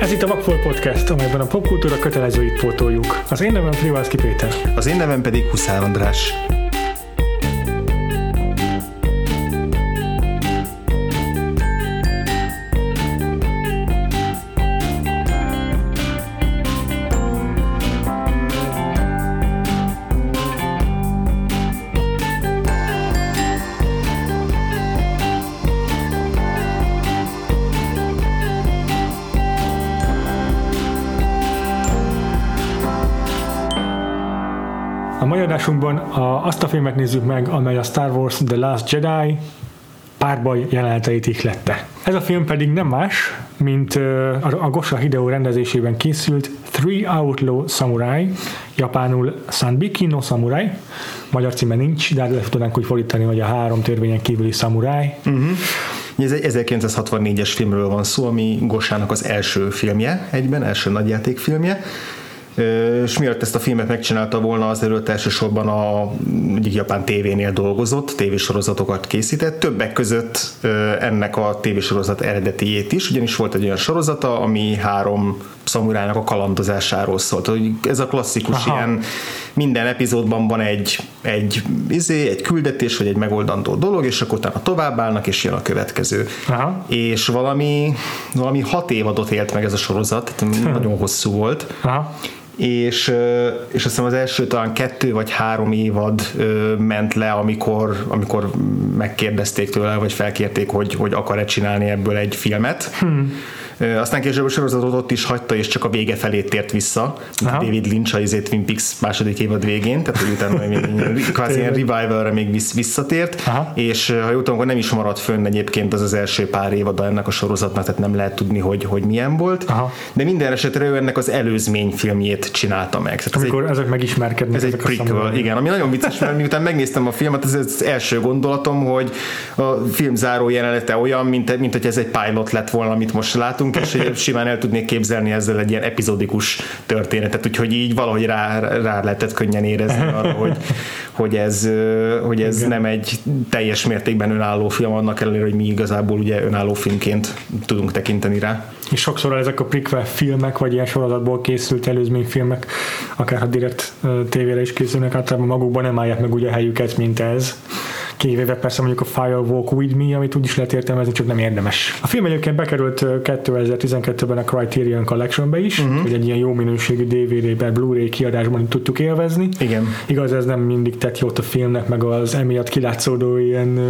Ez itt a Vagfolt Podcast, amelyben a popkultúra kötelezőit pótoljuk. Az én nevem Frivalszki Péter. Az én nevem pedig Huszár András. Adásunkban a, azt a filmet nézzük meg, amely a Star Wars The Last Jedi párbaj jeleneteit ihlette. Ez a film pedig nem más, mint a Gosha Hideo rendezésében készült Three Outlaw Samurai, japánul Sanbiki no Samurai, magyar címe nincs, de le tudnánk úgy fordítani, hogy a három törvényen kívüli samurai. Uh-huh. Ez egy 1964-es filmről van szó, ami Gosának az első filmje egyben, első nagyjátékfilmje és mielőtt ezt a filmet megcsinálta volna, az előtt elsősorban a egyik japán tévénél dolgozott, tévésorozatokat készített, többek között ennek a tévésorozat eredetiét is, ugyanis volt egy olyan sorozata, ami három szamurának a kalandozásáról szólt. Ez a klasszikus Aha. ilyen minden epizódban van egy, egy, izé, egy küldetés, vagy egy megoldandó dolog, és akkor utána továbbállnak, és jön a következő. Aha. És valami, valami hat évadot élt meg ez a sorozat, tehát hm. nagyon hosszú volt. Aha és, és azt hiszem az első talán kettő vagy három évad ment le, amikor, amikor megkérdezték tőle, vagy felkérték, hogy, hogy akar-e csinálni ebből egy filmet. Hmm aztán később a sorozatot ott is hagyta, és csak a vége felé tért vissza. Aha. David Lynch a izé Twin Peaks második évad végén, tehát hogy utána még kvázi ilyen revivalra még visszatért, Aha. és ha jól tudom, nem is maradt fönn egyébként az az első pár évad ennek a sorozatnak, tehát nem lehet tudni, hogy, hogy milyen volt. Aha. De minden esetre ő ennek az előzmény filmjét csinálta meg. Tehát Amikor ez egy, ezek megismerkednek. Ez egy prequel, igen, ami nagyon vicces, mert miután megnéztem a filmet, ez az első gondolatom, hogy a film záró jelenete olyan, mint, mint hogy ez egy pilot lett volna, amit most látunk, látunk, és simán el tudnék képzelni ezzel egy ilyen epizódikus történetet, úgyhogy így valahogy rá, rá lehetett könnyen érezni arra, hogy, hogy ez, hogy ez nem egy teljes mértékben önálló film, annak ellenére, hogy mi igazából ugye önálló filmként tudunk tekinteni rá. És sokszor ezek a prequel filmek, vagy ilyen sorozatból készült előzményfilmek, akár ha direkt tévére is készülnek, általában magukban nem állják meg ugye a helyüket, mint ez kivéve persze mondjuk a Firewalk With Me, amit úgy is lehet értelmezni, csak nem érdemes. A film egyébként bekerült 2012-ben a Criterion Collectionbe is, uh-huh. hogy egy ilyen jó minőségű DVD-ben, Blu-ray kiadásban tudtuk élvezni. Igen. Igaz, ez nem mindig tett jót a filmnek, meg az emiatt kilátszódó ilyen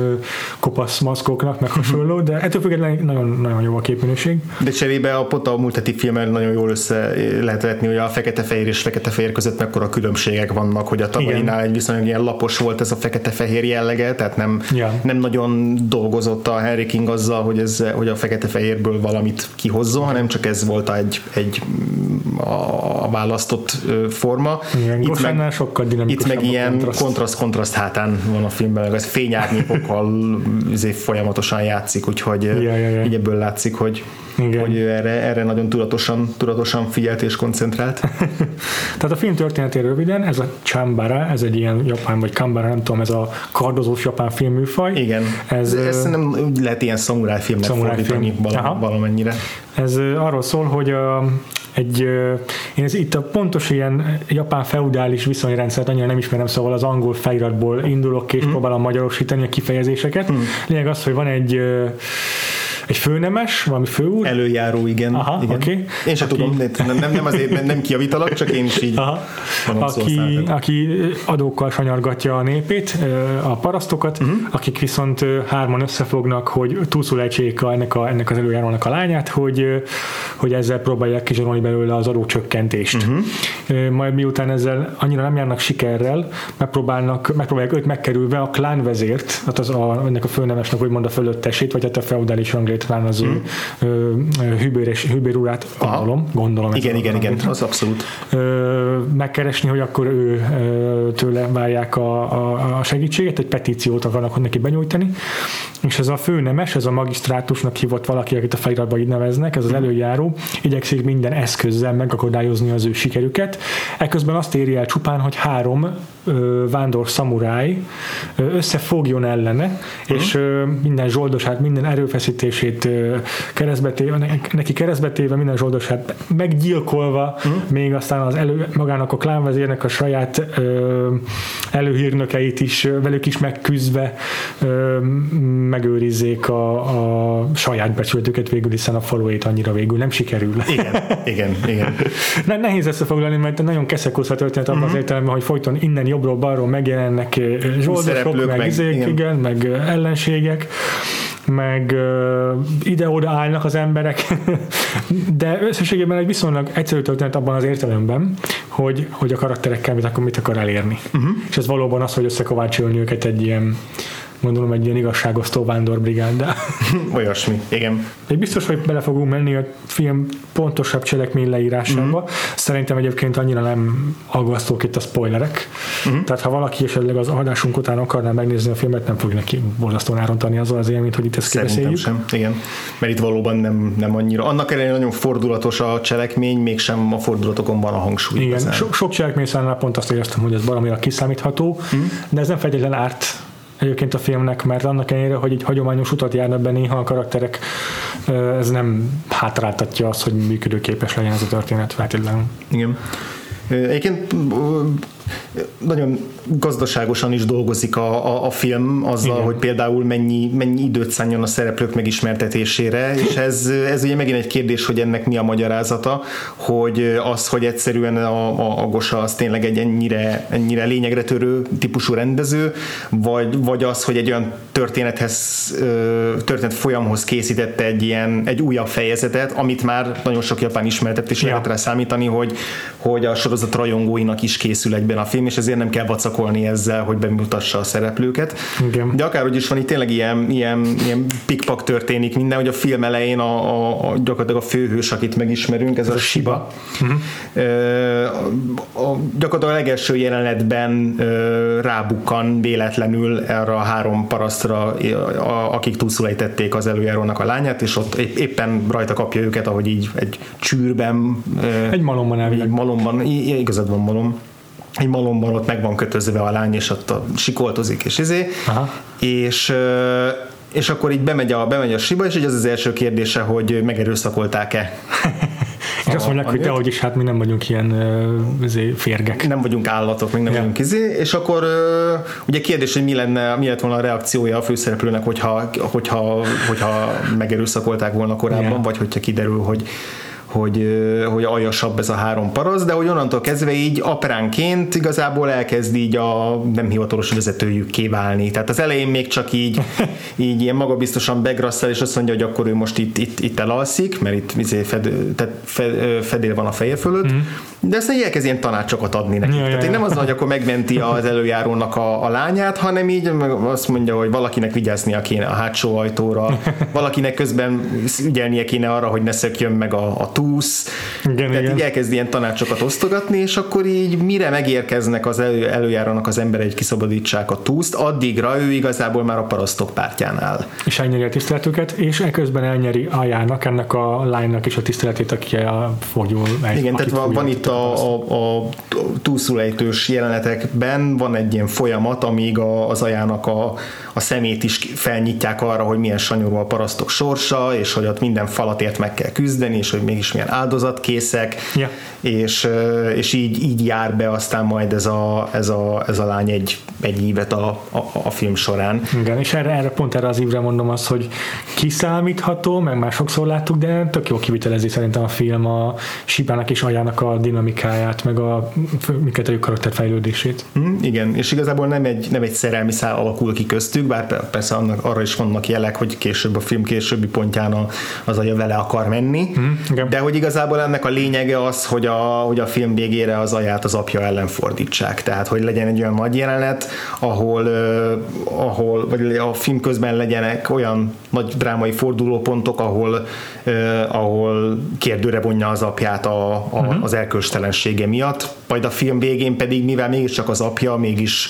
kopasz maszkoknak, meg hasonló, de ettől függetlenül nagyon, nagyon jó a képminőség. De cserébe a pont a múlt heti filmmel nagyon jól össze lehet vetni, hogy a fekete-fehér és fekete-fehér között mekkora különbségek vannak, hogy a tavalyinál egy viszonylag ilyen lapos volt ez a fekete-fehér jellege, tehát nem, ja. nem nagyon dolgozott a Henry King azzal, hogy, ez, hogy a fekete-fehérből valamit kihozzon, hanem csak ez volt egy, egy a választott forma. Igen, itt meg, sokkal itt meg ilyen kontraszt. kontraszt hátán van a filmben, meg ez fényárnyékokkal izé folyamatosan játszik, úgyhogy ja, ja, ja. így ebből látszik, hogy igen. hogy ő erre, erre nagyon tudatosan, tudatosan figyelt és koncentrált. Tehát a film történetéről röviden, ez a Chambara, ez egy ilyen japán, vagy Kambara, nem tudom, ez a kardozós japán filmműfaj. Igen, ez, ez nem úgy lehet ilyen szamuráj filmnek szamuráj fordítani film. valamennyire. Ez arról szól, hogy a, egy, én ez itt a pontos ilyen japán feudális viszonyrendszert annyira nem ismerem, szóval az angol feliratból indulok és mm. próbálom magyarosítani a kifejezéseket. Mm. Lényeg az, hogy van egy egy főnemes, valami főúr? Előjáró, igen. Aha, igen. Okay. Én sem aki... tudom, nem, nem, nem azért nem kiavítalak, csak én is így Aha. aki, aki adókkal sanyargatja a népét, a parasztokat, uh-huh. akik viszont hárman összefognak, hogy túlszulejtsék ennek, a, ennek az előjárónak a lányát, hogy, hogy ezzel próbálják kizsarolni belőle az adócsökkentést. Uh-huh. Majd miután ezzel annyira nem járnak sikerrel, megpróbálnak, megpróbálják őt megkerülve a klánvezért, hát az a, ennek a főnemesnek úgymond a fölöttesét, vagy hát a feudális ranglét talán az hmm. ő hűbéres, hűbér urát, gondolom, gondolom. Igen, igen, igen, az abszolút. Megkeresni, hogy akkor ő tőle várják a, a, a segítséget, egy petíciót akarnak neki benyújtani, és ez a főnemes, ez a magisztrátusnak hívott valaki, akit a feliratban így neveznek, ez az hmm. előjáró, igyekszik minden eszközzel megakadályozni az ő sikerüket. Ekközben azt éri el csupán, hogy három vándor szamuráj összefogjon ellene, uh-huh. és minden zsoldosát, minden erőfeszítését keresztbetéve, neki keresztbetéve, minden zsoldosát meggyilkolva, uh-huh. még aztán az elő, magának a klánvezérnek a saját előhírnökeit is, velük is megküzdve megőrizzék a, a saját becsületüket végül, hiszen a faluét annyira végül nem sikerül. Igen, igen, igen. Ne, nehéz összefoglalni, mert nagyon keszekusz a történet abban uh-huh. az értelemben, hogy folyton innen jobbról, balról megjelennek zsoldosok, meg, meg, izék, igen. igen, meg ellenségek meg uh, ide-oda állnak az emberek, de összességében egy viszonylag egyszerű történet abban az értelemben, hogy, hogy a karakterekkel mit, akkor mit akar elérni. Uh-huh. És ez valóban az, hogy összekovácsolni őket egy ilyen gondolom egy ilyen igazságosztó vándorbrigád. Olyasmi, igen. Egy biztos, hogy bele fogunk menni a film pontosabb cselekmény leírásába. Mm. Szerintem egyébként annyira nem aggasztók itt a spoilerek. Mm. Tehát ha valaki esetleg az adásunk után akarná megnézni a filmet, nem fog neki borzasztóan árontani azzal az élményt, hogy itt ezt Szerintem sem, igen. Mert itt valóban nem, nem annyira. Annak ellenére nagyon fordulatos a cselekmény, mégsem a fordulatokon van a hangsúly. Igen, so, sok cselekmény pont azt éreztem, hogy ez valamire kiszámítható, mm. de ez nem feltétlenül árt egyébként a filmnek, mert annak ellenére, hogy egy hagyományos utat járnak be néha a karakterek, ez nem hátráltatja azt, hogy működőképes legyen ez a történet feltétlenül. Igen. Egyébként nagyon gazdaságosan is dolgozik a, a, a film azzal, Igen. hogy például mennyi, mennyi időt szálljon a szereplők megismertetésére, és ez, ez ugye megint egy kérdés, hogy ennek mi a magyarázata, hogy az, hogy egyszerűen a, a, a Gosa az tényleg egy ennyire, ennyire lényegre törő típusú rendező, vagy, vagy az, hogy egy olyan történethez, történet folyamhoz készítette egy ilyen, egy újabb fejezetet, amit már nagyon sok japán ismertett, és ja. lehet rá számítani, hogy, hogy a sorozat rajongóinak is készül egyben a film, és ezért nem kell vacakolni ezzel, hogy bemutassa a szereplőket. Igen. De akárhogy is van, itt tényleg ilyen, ilyen, ilyen pikpak történik minden, hogy a film elején a, a, a gyakorlatilag a főhős, akit megismerünk, ez, ez a, a Shiba. Uh-huh. A, a, gyakorlatilag a legelső jelenetben rábukkan véletlenül erre a három parasztra, a, akik túlszulejtették az előjárónak a lányát, és ott éppen rajta kapja őket, ahogy így egy csűrben. Egy malomban elvileg. Egy malomban, igazad van malom egy malomban ott meg van kötözve a lány, és ott a, sikoltozik, és izé, Aha. és és akkor így bemegy a, bemegy a siba, és így az az első kérdése, hogy megerőszakolták-e és azt mondják, hogy dehogy is, hát mi nem vagyunk ilyen uh, férgek. Nem vagyunk állatok, még nem ja. vagyunk izé, és akkor uh, ugye kérdés, hogy mi lenne, mi lett volna a reakciója a főszereplőnek, hogyha, hogyha, hogyha megerőszakolták volna korábban, ja. vagy hogyha kiderül, hogy hogy, hogy aljasabb ez a három parasz, de hogy onnantól kezdve így apránként igazából elkezd így a nem hivatalos vezetőjük kiválni. Tehát az elején még csak így, így ilyen magabiztosan begrasszal, és azt mondja, hogy akkor ő most itt, itt, itt elalszik, mert itt izé fed, tehát fed, fedél van a feje fölött, mm. De aztán így elkezd ilyen tanácsokat adni neki. Ja, tehát ja, nem az, hogy akkor megmenti az előjárónak a, a lányát, hanem így azt mondja, hogy valakinek vigyáznia kéne a hátsó ajtóra, valakinek közben ügyelnie kéne arra, hogy ne szökjön meg a, a túsz, igen, tehát igen. így elkezd ilyen tanácsokat osztogatni, és akkor így mire megérkeznek az elő, előjárónak az emberek, hogy kiszabadítsák a túszt, addigra ő igazából már a parasztok pártjánál. És elnyeri a tiszteletüket, és ekközben elnyeri Ajának, ennek a lánynak is a tiszteletét, aki a fogjul Igen, tehát van, van itt a, a, a túlszulejtős jelenetekben van egy ilyen folyamat, amíg a, az Ajának a, a szemét is felnyitják arra, hogy milyen sanyarú a parasztok sorsa, és hogy ott minden falatért meg kell küzdeni, és hogy mégis milyen áldozatkészek, ja. és, és így, így jár be aztán majd ez a, ez a, ez a lány egy, egy ívet a, a, a film során. Igen, és erre, erre pont erre az ívre mondom azt, hogy kiszámítható, meg már sokszor láttuk, de tök jó kivitelezi szerintem a film a Sipának és Ajának a dinamikáját, meg a miket a karakter fejlődését. Mm, igen, és igazából nem egy, nem egy szerelmi szál alakul ki köztük, bár persze annak, arra is vannak jelek, hogy később a film későbbi pontján az a vele akar menni, mm, de hogy igazából ennek a lényege az, hogy a, hogy a film végére az aját az apja ellen fordítsák, tehát hogy legyen egy olyan nagy jelenet, ahol, uh, ahol vagy a film közben legyenek olyan nagy drámai fordulópontok, ahol, uh, ahol kérdőre vonja az apját a, a, uh-huh. az elköstelensége miatt, majd a film végén pedig, mivel mégiscsak az apja, mégis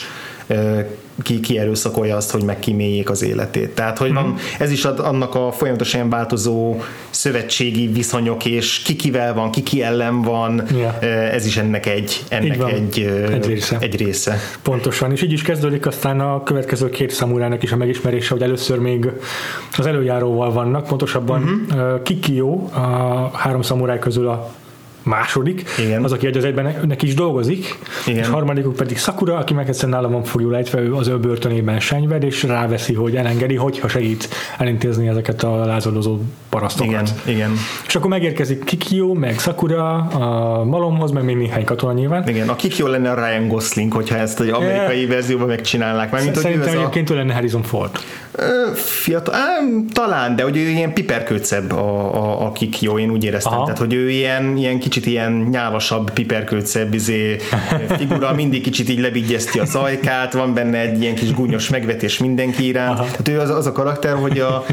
ki, ki erőszakolja azt, hogy megkíméljék az életét. Tehát, hogy van, ez is ad, annak a folyamatosan változó szövetségi viszonyok, és ki kivel van, ki ki ellen van, Yeah. ez is ennek egy, ennek egy, Egy része. egy része. Pontosan, és így is kezdődik aztán a következő két szamurának is a megismerése, hogy először még az előjáróval vannak, pontosabban uh-huh. Kikio, a három szamuráj közül a második, Igen. az, aki egy az egyben neki is dolgozik, Igen. és harmadikuk pedig Sakura, aki meg egyszerűen nála van fogjuk lejtve, ő az ő börtönében senyved, és ráveszi, hogy elengedi, hogyha segít elintézni ezeket a lázadozó parasztokat. Igen, igen. És akkor megérkezik Kikio, meg Sakura a malomhoz, meg még néhány katona nyilván. Igen, a kik jó lenne a Ryan Gosling, hogyha ezt egy amerikai verzióban megcsinálnák. Mármint, hogy ő Szerintem ez a, egyébként ő lenne Harrison Ford. Ö, Fiatal, á, talán, de hogy ő ilyen piperkőcebb a, a, a kik jó, én úgy éreztem. Aha. Tehát, hogy ő ilyen, ilyen kicsit ilyen nyálasabb, piperkőcebb izé, figura, mindig kicsit így lebigyezti az ajkát, van benne egy ilyen kis gúnyos megvetés mindenki iránt. Aha. Tehát ő az, az a karakter, hogy, a,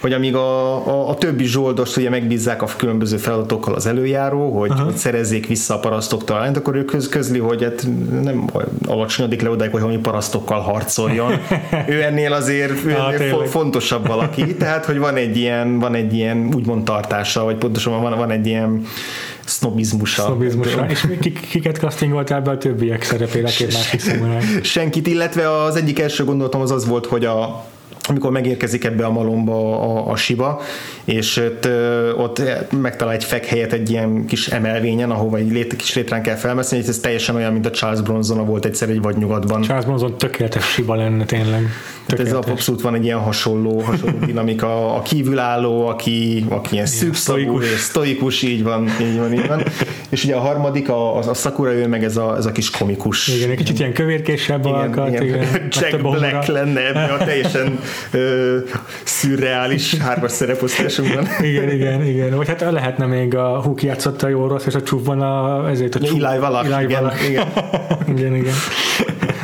hogy amíg a, a, a többi zsoldost ugye megbízzák a különböző feladatokkal az előjáró, hogy, hogy szerezzék vissza a parasztoktól a lányt, akkor ő köz, közli, hogy hát nem alacsonyodik le odáig, hogy valami parasztokkal harcoljon. ő ennél azért ő Ah, ennél tényleg. fo- fontosabb valaki, tehát hogy van egy ilyen, van egy ilyen úgymond tartása, vagy pontosan van, van egy ilyen sznobizmusa. Sznobizmusra. És kik, kiket castingoltál be a többiek szerepére, két másik szamuráj? Senkit, illetve az egyik első gondolatom az az volt, hogy a amikor megérkezik ebbe a malomba a, a siba, és ott, ott megtalál egy fekhelyet egy ilyen kis emelvényen, ahova egy lét, kis létrán kell felmeszni, és ez teljesen olyan, mint a Charles Bronson volt egyszer egy vadnyugatban. Charles Bronson tökéletes siba lenne tényleg. Tehát ez Tökéletes. abszolút van egy ilyen hasonló, hasonló dinamika, a kívülálló, aki, aki ilyen sztoikus. és sztoikus, így van, így van, így van. És ugye a harmadik, a, a, a Sakura, ő meg ez a, ez a kis komikus. Igen, egy kicsit ilyen kövérkésebb alkat, igen. igen. Jack. Black lenne ebben a teljesen ö, szürreális hármas szereposztásunkban. Igen, igen, igen. Vagy hát lehetne még a Hook játszotta jó rossz, és a csúfban a, ezért a csúf. Eli Valak, Eli igen, Valak. igen. igen, igen.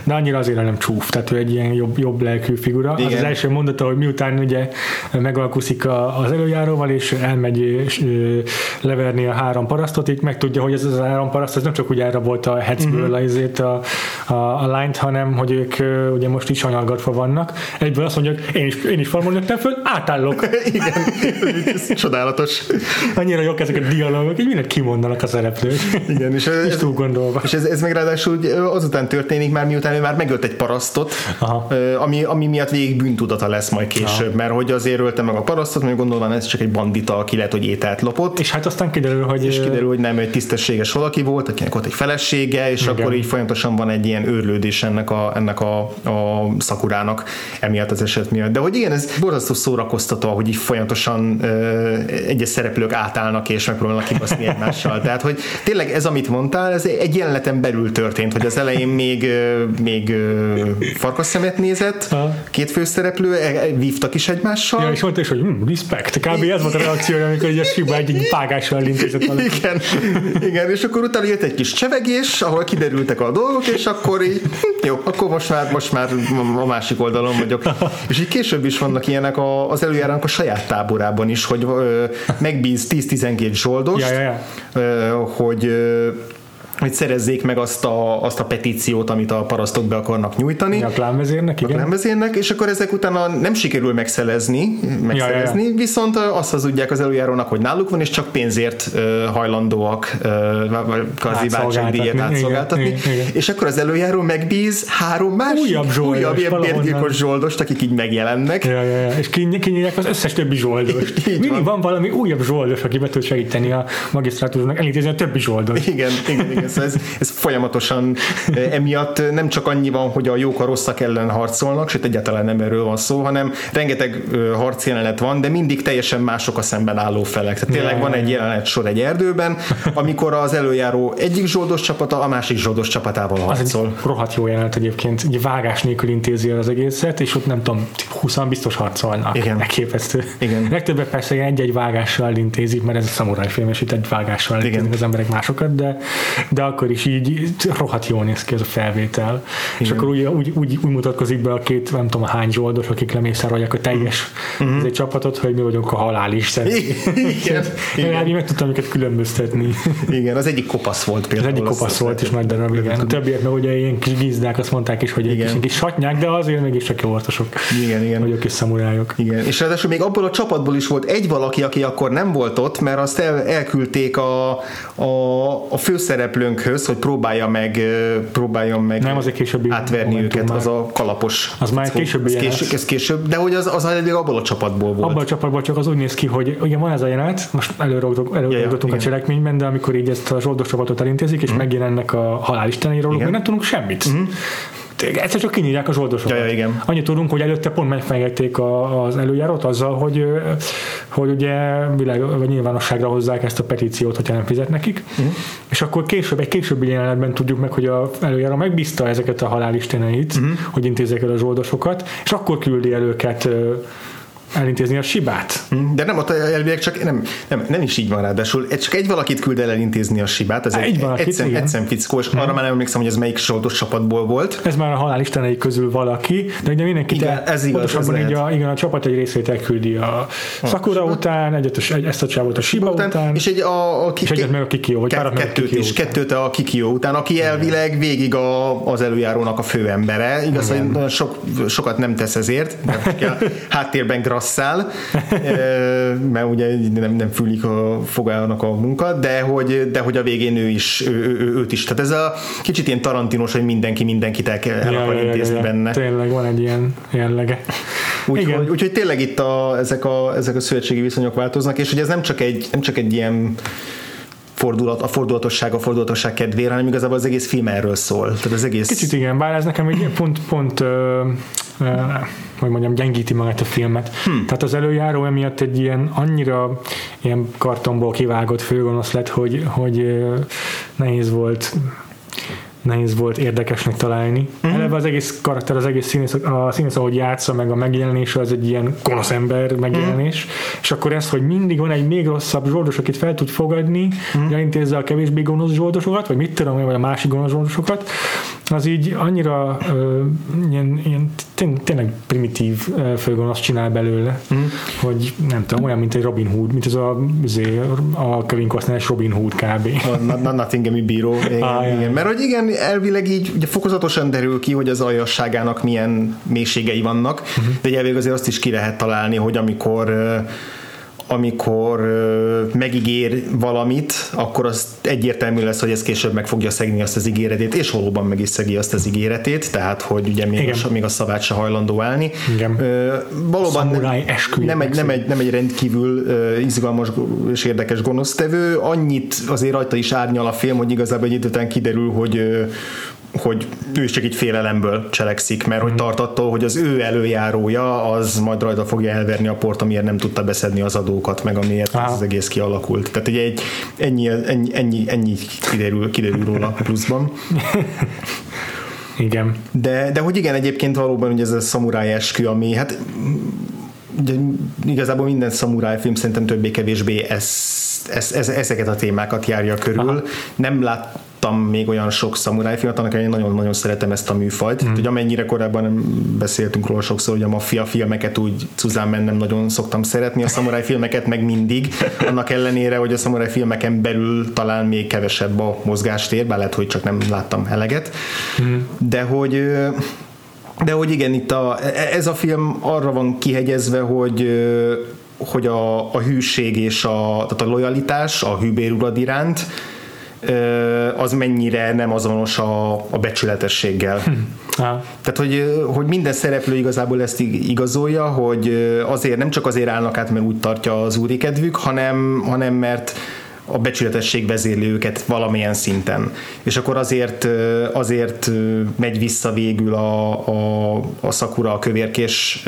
De annyira azért nem csúf, tehát ő egy ilyen jobb, jobb lelkű figura. Az, Igen. az első mondata, hogy miután ugye megalkuszik a, az előjáróval, és elmegy és, ö, leverni a három parasztot, így megtudja, hogy ez az a három paraszt, ez nem csak úgy elrabolt a Hetzből Mhm. uh-huh. azért a, a, a lányt, hanem hogy ők ö, ugye most is anyalgatva vannak. Egyből azt mondja, én is, én is farmon nőttem föl, átállok. igen, ez csodálatos. Annyira jók ezek a dialógok, így mindent kimondanak a szereplők. Igen, és, És ez, túl gondolva. és ez, ez meg ráadásul azután történik már, miután ő már megölt egy parasztot, Aha. ami, ami miatt végig bűntudata lesz majd később, mert hogy azért ölte meg a parasztot, mondjuk gondolom ez csak egy bandita, aki lehet, hogy ételt lopott, És hát aztán kiderül, hogy és kiderül, hogy nem egy tisztességes valaki volt, akinek ott egy felesége, és Igen. akkor így folyamatosan van egy ilyen őrlődés ennek a, ennek a, a szakurának emiatt az eset miatt. De hogy igen, ez borzasztó szórakoztató, hogy így folyamatosan ö, egyes szereplők átállnak és megpróbálnak kibaszni egymással. Tehát, hogy tényleg ez, amit mondtál, ez egy jeleneten belül történt, hogy az elején még, ö, még ö, farkasszemet nézett, Aha. két főszereplő, e- e- vívtak is egymással. Ja, és mondta is, hogy hm, respect. Kb. ez volt a reakciója, amikor egy a Shiba egy vágással intézett valamit. Igen, igen, és akkor utána jött egy kis csevegés, ahol kiderültek a dolgok, és akkor így, hm, jó, akkor most már, most már a másik oldalon vagyok. És így később is vannak ilyenek a, az előjárónak a saját táborában is, hogy ö, megbíz 10-12 zsoldost, Ja, ja, ja. ö, hogy ö, hogy szerezzék meg azt a, azt a petíciót, amit a parasztok be akarnak nyújtani. A klánvezérnek, igen. Lemezénnek, és akkor ezek utána nem sikerül megszelezni, megszerezni, Ja, ja, viszont azt hazudják az előjárónak, hogy náluk van, és csak pénzért hajlandóak vagy kvázi Átszolgáltatni, váltságdíjat átszolgáltatni, igen, igen. és akkor az előjáró megbíz három másik Újabb zsoldos, újabb ilyen bérgyilkos zsoldost, akik így megjelennek. Ja, ja, ja. És kin- kinyírják az összes többi zsoldost. Mindig van. van. valami újabb zsoldos, aki be tud segíteni a magisztrátusnak elintézni a többi zsoldost. Igen, igen, igen. Szóval ez, ez folyamatosan emiatt nem csak annyi van, hogy a jók a rosszak ellen harcolnak, sőt egyáltalán nem erről van szó, hanem rengeteg harcjelenet van, de mindig teljesen mások a szemben álló felek. Tehát tényleg van egy jelenet sor egy erdőben, amikor az előjáró egyik zsoldos csapata a másik zsoldos csapatával Az egy harcol. rohadt jó jelenet egyébként. Egy vágás nélkül intézi az egészet, és ott nem tudom, 20 biztos harcolnak. Igen. Elképesztő. Igen. Legtöbbet persze egy-egy vágással intézik, mert ez a szamuráj film, és itt egy vágással intézik az emberek másokat, de, de de akkor is így rohadt jól néz ki ez a felvétel. Igen. És akkor úgy, úgy, úgy, úgy, mutatkozik be a két, nem tudom hány zsoldos, akik lemészárolják a teljes uh-huh. egy csapatot, hogy mi vagyunk a halál isten. Igen. igen. Én meg tudtam őket különböztetni. Igen, az egyik kopasz volt például. Az egyik kopasz volt is nagy darab, igen. A többiek meg ugye ilyen kis gizdák, azt mondták is, hogy igen. egy kis satnyák, de azért mégis csak jó ortosok. Igen, igen. Vagy kis szamurájok. Igen, és ráadásul még abból a csapatból is volt egy valaki, aki akkor nem volt ott, mert azt el, elküldték a, a, a főszereplőnkhöz, hogy próbálja meg, próbálja meg nem, az egy későbbi átverni őket, már. az a kalapos. Az már később, ez később, ez később, de hogy az, az abból a csapatból volt. Abból a csapatból csak az úgy néz ki, hogy ugye van ez a jelenet, most előrogdunk ja, ja, a cselekményben, de amikor így ezt a zsoldos csapatot elintézik, és mm. megjelennek a mi nem tudunk semmit. Mm egyszer csak kinyírják a zsoldosokat. Ja, ja, igen. Annyit tudunk, hogy előtte pont megfenyegették az előjárót azzal, hogy, hogy ugye világ, vagy nyilvánosságra hozzák ezt a petíciót, hogyha nem fizet nekik. Uh-huh. És akkor később, egy későbbi jelenetben tudjuk meg, hogy a előjáró megbízta ezeket a halálisteneit, uh-huh. hogy intézzék el a zsoldosokat, és akkor küldi el őket elintézni a sibát. Hm, de nem, ott elvileg csak nem, nem, nem is így van ráadásul. Csak egy valakit küld el elintézni a sibát, ez egy, egy egyszem, egyszem fickó, és arra már nem emlékszem, hogy ez melyik zsoldos csapatból volt. Ez már a halál istenei közül valaki, de ugye mindenki igen, ez igaz, ez így a, igen, a csapat egy részét elküldi a Sakura a után, egyet, egy, ezt a csávot a Shiba után, után, és, egy a, a, és egyet meg a Kikio, vagy ke, kettőt is, kettőt a Kikio után, aki elvileg végig a, az előjárónak a főembere. Igaz, hogy sok, sokat nem tesz ezért, háttérben grasszál, mert ugye nem, nem fülik a fogának a munka, de hogy, de hogy a végén ő is, ő, ő, őt is. Tehát ez a kicsit ilyen tarantinos, hogy mindenki mindenkit el, el ja, akar ja, intézni ja, ja. benne. Tényleg van egy ilyen jellege. Úgyhogy úgy, tényleg itt a, ezek, a, ezek a szövetségi viszonyok változnak, és hogy ez nem csak egy, nem csak egy ilyen fordulat, a fordulatosság a fordulatosság kedvére, hanem igazából az egész film erről szól. Tehát az egész... Kicsit igen, bár ez nekem egy pont, pont ö, ö, hogy mondjam, gyengíti magát a filmet. Hmm. Tehát az előjáró emiatt egy ilyen annyira ilyen kartonból kivágott főgonosz lett, hogy, hogy nehéz volt nehéz volt érdekesnek találni. Mm-hmm. Eleve az egész karakter, az egész színész, a színész, ahogy játsza, meg a megjelenése, az egy ilyen gonosz ember megjelenés, mm-hmm. és akkor ez, hogy mindig van egy még rosszabb zsoldos, akit fel tud fogadni, mm-hmm. elintézze a kevésbé gonosz zsoldosokat, vagy mit tudom, vagy a másik gonosz zsoldosokat, az így annyira uh, ilyen, ilyen tényleg primitív főgonosz csinál belőle, mm. hogy nem tudom, olyan, mint egy Robin Hood, mint ez a, azért, a Kevin costner Robin Hood kb. A Nottinghami bíró, igen, ah, igen. Mert hogy igen, elvileg így ugye fokozatosan derül ki, hogy az aljasságának milyen mélységei vannak, uh-huh. de elvileg azért azt is ki lehet találni, hogy amikor amikor megígér valamit, akkor az egyértelmű lesz, hogy ez később meg fogja szegni azt az ígéretét, és valóban meg is szegi azt az ígéretét, tehát hogy ugye még, a, még a szavát se hajlandó állni. Igen. valóban nem egy, nem, egy, nem egy rendkívül izgalmas és érdekes gonosztevő, annyit azért rajta is árnyal a film, hogy igazából egy idő után kiderül, hogy hogy ő is csak egy félelemből cselekszik, mert hogy mhm. tart attól, hogy az ő előjárója az majd rajta fogja elverni a port, amiért nem tudta beszedni az adókat, meg amiért Aha. az egész kialakult. Tehát ugye egy, ennyi, ennyi, ennyi, ennyi kiderül, kiderül róla pluszban. Igen. De, de hogy igen, egyébként valóban ugye ez a szamuráj eskü, ami hát ugye, igazából minden szamuráj film szerintem többé-kevésbé ezt, ezt, ezt, ezeket a témákat járja körül. Aha. Nem lát láttam még olyan sok szamuráj filmet, annak én nagyon-nagyon szeretem ezt a műfajt. Mm. Hogy amennyire korábban beszéltünk róla sokszor, hogy a maffia filmeket úgy Cuzán nem nagyon szoktam szeretni, a szamuráj filmeket meg mindig, annak ellenére, hogy a szamuráj filmeken belül talán még kevesebb a mozgástér, bár lehet, hogy csak nem láttam eleget, mm. de hogy de hogy igen, itt a, ez a film arra van kihegyezve, hogy hogy a, a hűség és a, tehát a lojalitás a hűbérurad iránt az mennyire nem azonos a, a becsületességgel. Hm. Tehát, hogy, hogy minden szereplő igazából ezt igazolja, hogy azért nem csak azért állnak át, mert úgy tartja az úri kedvük, hanem, hanem mert a becsületesség vezérli őket valamilyen szinten. És akkor azért, azért megy vissza végül a, a, a Sakura, a kövérkés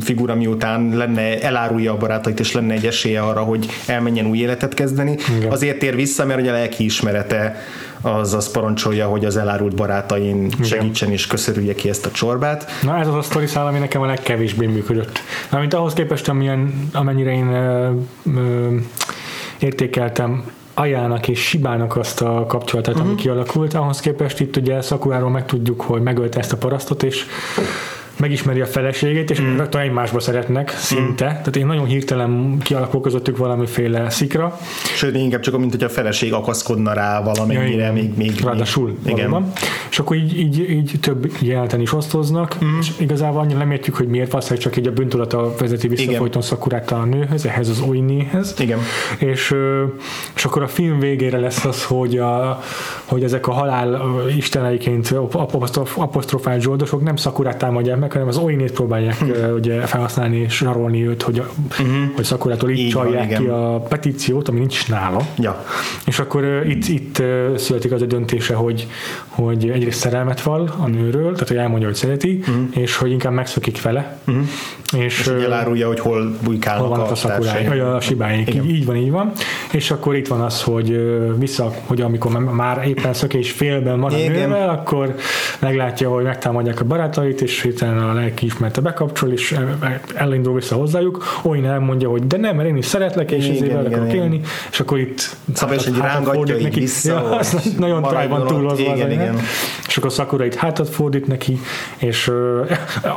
figura, miután lenne, elárulja a barátait, és lenne egy esélye arra, hogy elmenjen új életet kezdeni. Igen. Azért tér vissza, mert a lelki ismerete az azt parancsolja, hogy az elárult barátain Igen. segítsen és köszörülje ki ezt a csorbát. Na ez az a sztori szál, ami nekem a legkevésbé működött. Mármint ahhoz képest, amilyen, amennyire én ö, ö, értékeltem Ajának és Sibának azt a kapcsolatát, uh-huh. ami kialakult. Ahhoz képest itt ugye Szakuráról megtudjuk, hogy megölte ezt a parasztot, és megismeri a feleségét, és mm. rögtön egymásba szeretnek szinte. Mm. Tehát én nagyon hirtelen kialakul közöttük valamiféle szikra. Sőt, inkább csak mint hogy a feleség akaszkodna rá valamennyire, ja, még, még, Ráadásul még, igen. És akkor így, így, így több jeleneten is osztoznak, mm. és igazából annyira nem értjük, hogy miért, valószínűleg csak így a bűntudata vezeti vissza Igen. folyton szakurát a nőhöz, ehhez az Oinéhez. Igen. És, és akkor a film végére lesz az, hogy, a, hogy ezek a halál isteneiként apostrofált zsoldosok nem szakurát támadják meg, hanem az Oinét próbálják uh, ugye felhasználni és zsarolni őt, hogy, uh-huh. hogy Szakurától így, így csalják van, ki a petíciót, ami nincs nála. Ja. És akkor uh, itt, itt uh, születik az a döntése, hogy, hogy egyrészt szerelmet val a nőről, tehát hogy elmondja, hogy szereti, uh-huh. és hogy inkább megszökik vele. Uh-huh. És, és uh, elárulja, hogy hol bujkálnak hol van a, szakuráik, vagy a sibáik. Így, így van, így van. És akkor itt van az, hogy vissza, hogy amikor már éppen szökés félben van a nővel, akkor meglátja, hogy megtámadják a barátait, és hirtelen a lelki ismerte bekapcsol, és elindul vissza hozzájuk, olyan elmondja, hogy de nem, mert én is szeretlek, és ezért vele akarok élni, és akkor itt szóval és egy rángatja így vissza, ja, az nagyon táj van túlozva igen, igen. és akkor Sakura itt hátat fordít neki, és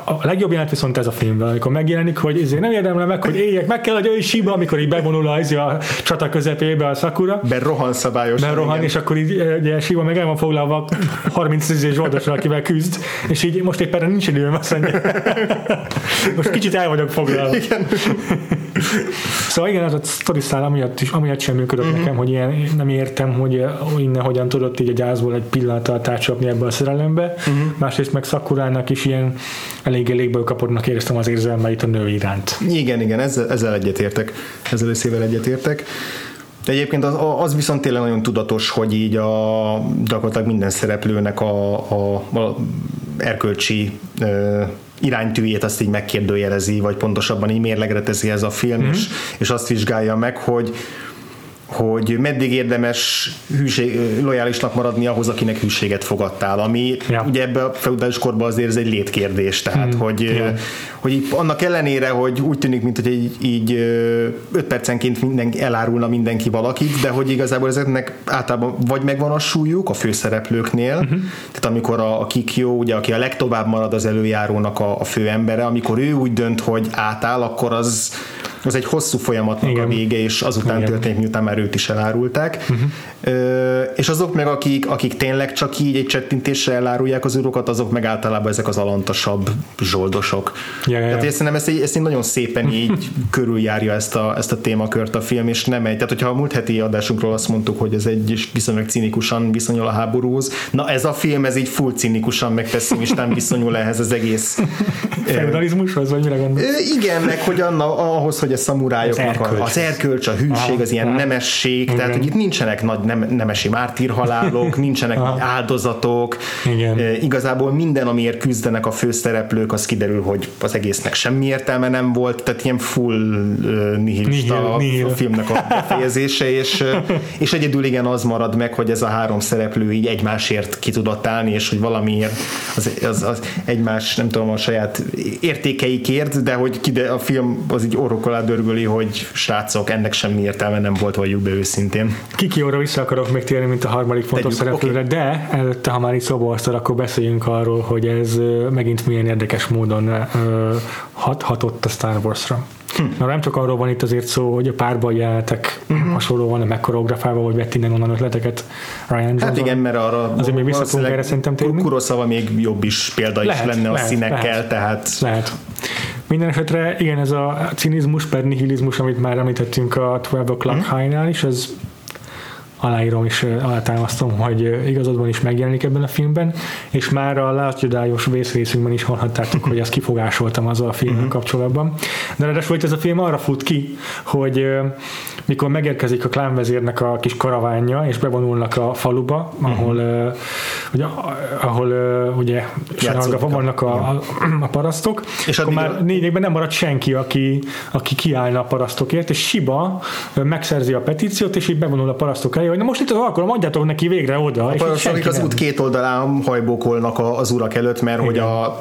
a legjobb jelent viszont ez a filmben, amikor megjelenik, hogy ezért nem érdemel meg, hogy éljek, meg kell, hogy ő is síba, amikor így bevonul a, a csata közepébe a Sakura. Ben rohan szabályos. Ben rohan, és akkor így ugye, síba meg el van foglalva 30 zsoldosra, akivel küzd, és így most éppen nincs időm, azt mondja. Most kicsit el vagyok foglalva. Igen. szóval igen, az a sztori szál amiatt, is, amiatt sem működött uh-huh. nekem, hogy ilyen, nem értem, hogy innen hogyan tudott így a gyászból egy pillanat alatt átcsapni ebbe a szerelembe. Uh-huh. Másrészt meg Szakurának is ilyen elég elégből kapottnak éreztem az érzelmeit a nő iránt. Igen, igen, ezzel, ezzel egyetértek. Ezzel összével egyetértek. De egyébként az, az viszont tényleg nagyon tudatos, hogy így a, gyakorlatilag minden szereplőnek a, a, a erkölcsi iránytűjét azt így megkérdőjelezi, vagy pontosabban így mérlegre teszi ez a film, mm-hmm. és, és azt vizsgálja meg, hogy hogy meddig érdemes hűség, lojálisnak maradni ahhoz, akinek hűséget fogadtál, ami ja. ugye ebbe a feudális korban azért ez egy létkérdés, tehát hmm. hogy, ja. hogy annak ellenére, hogy úgy tűnik, mint hogy így, így öt percenként minden, elárulna mindenki valakit, de hogy igazából ezeknek általában vagy megvan a súlyuk a főszereplőknél, uh-huh. tehát amikor a, a Kikyo, ugye, aki a legtovább marad az előjárónak a, a fő embere, amikor ő úgy dönt, hogy átáll, akkor az az egy hosszú folyamatnak Igen. a vége, és azután Igen. történik, miután már őt is elárulták. Uh-huh. Ö, és azok meg, akik, akik tényleg csak így egy csettintésre elárulják az urokat, azok meg általában ezek az alantasabb zsoldosok. Ja, ja, Tehát én szerintem ezt, ezt nagyon szépen így körüljárja ezt a, ezt a témakört a film, és nem egy, tehát hogyha a múlt heti adásunkról azt mondtuk, hogy ez egy viszonylag cinikusan viszonyul a háborúhoz, na ez a film, ez így full cinikusan, meg pessimistán viszonyul ehhez az egész. Feudalizmushoz, vagy mire gondolsz? Igen, meg hogy anna, ahhoz, hogy a szamurájoknak az erkölcs, az, erkölcs a hűség, az ilyen nemesség, Igen. tehát hogy itt nincsenek nagy nem, nemesi mártírhalálok, nincsenek Aha. áldozatok, Igen. E, igazából minden, amiért küzdenek a főszereplők, az kiderül, hogy az egésznek semmi értelme nem volt, tehát ilyen full uh, nihilista nihil, nihil. a filmnek a befejezése, és, és egyedül igen az marad meg, hogy ez a három szereplő így egymásért ki tudott állni, és hogy valamiért az, az, az egymás, nem tudom, a saját értékeikért, de hogy kide, a film az így orrok alá dörgöli, hogy srácok, ennek semmi értelme nem volt, valljuk be őszintén. Kikióra vissza akarok még térni, mint a harmadik fontos Tegyük, szereplőre, okay. de előtte, ha már itt szóba akkor beszéljünk arról, hogy ez megint milyen érdekes módon hat, hatott a Star Wars-ra. Hm. Na, nem csak arról van itt azért szó, hogy a párban jelenetek uh-huh. hasonló van, meg koreografálva, vagy vett innen onnan ötleteket Ryan Johnson. Hát igen, mert arra azért még vissza tudunk erre szerintem térni. Kuroszava még jobb is példa lehet, is lenne lehet, a színekkel, lehet, tehát... Lehet. Minden esetre igen, ez a cinizmus per nihilizmus, amit már említettünk a 12 O'Clock mm. High-nál is, ez aláírom és alátámasztom, hogy igazadban is megjelenik ebben a filmben, és már a Jedi-os vészrészünkben is hallhattátok, hogy ezt kifogásoltam azzal a filmmel uh-huh. kapcsolatban. De ráadásul ez a film arra fut ki, hogy mikor megérkezik a klánvezérnek a kis karavánja, és bevonulnak a faluba, ahol, uh-huh. ugye, ahol ugye vannak a, a, a parasztok, és akkor már lényegben nem marad senki, aki, aki kiállna a parasztokért, és Siba megszerzi a petíciót, és így bevonul a parasztok elé, hogy na most itt az alkalom, adjátok neki végre oda. A parasztok az út két oldalán hajbókolnak az urak előtt, mert Igen. hogy a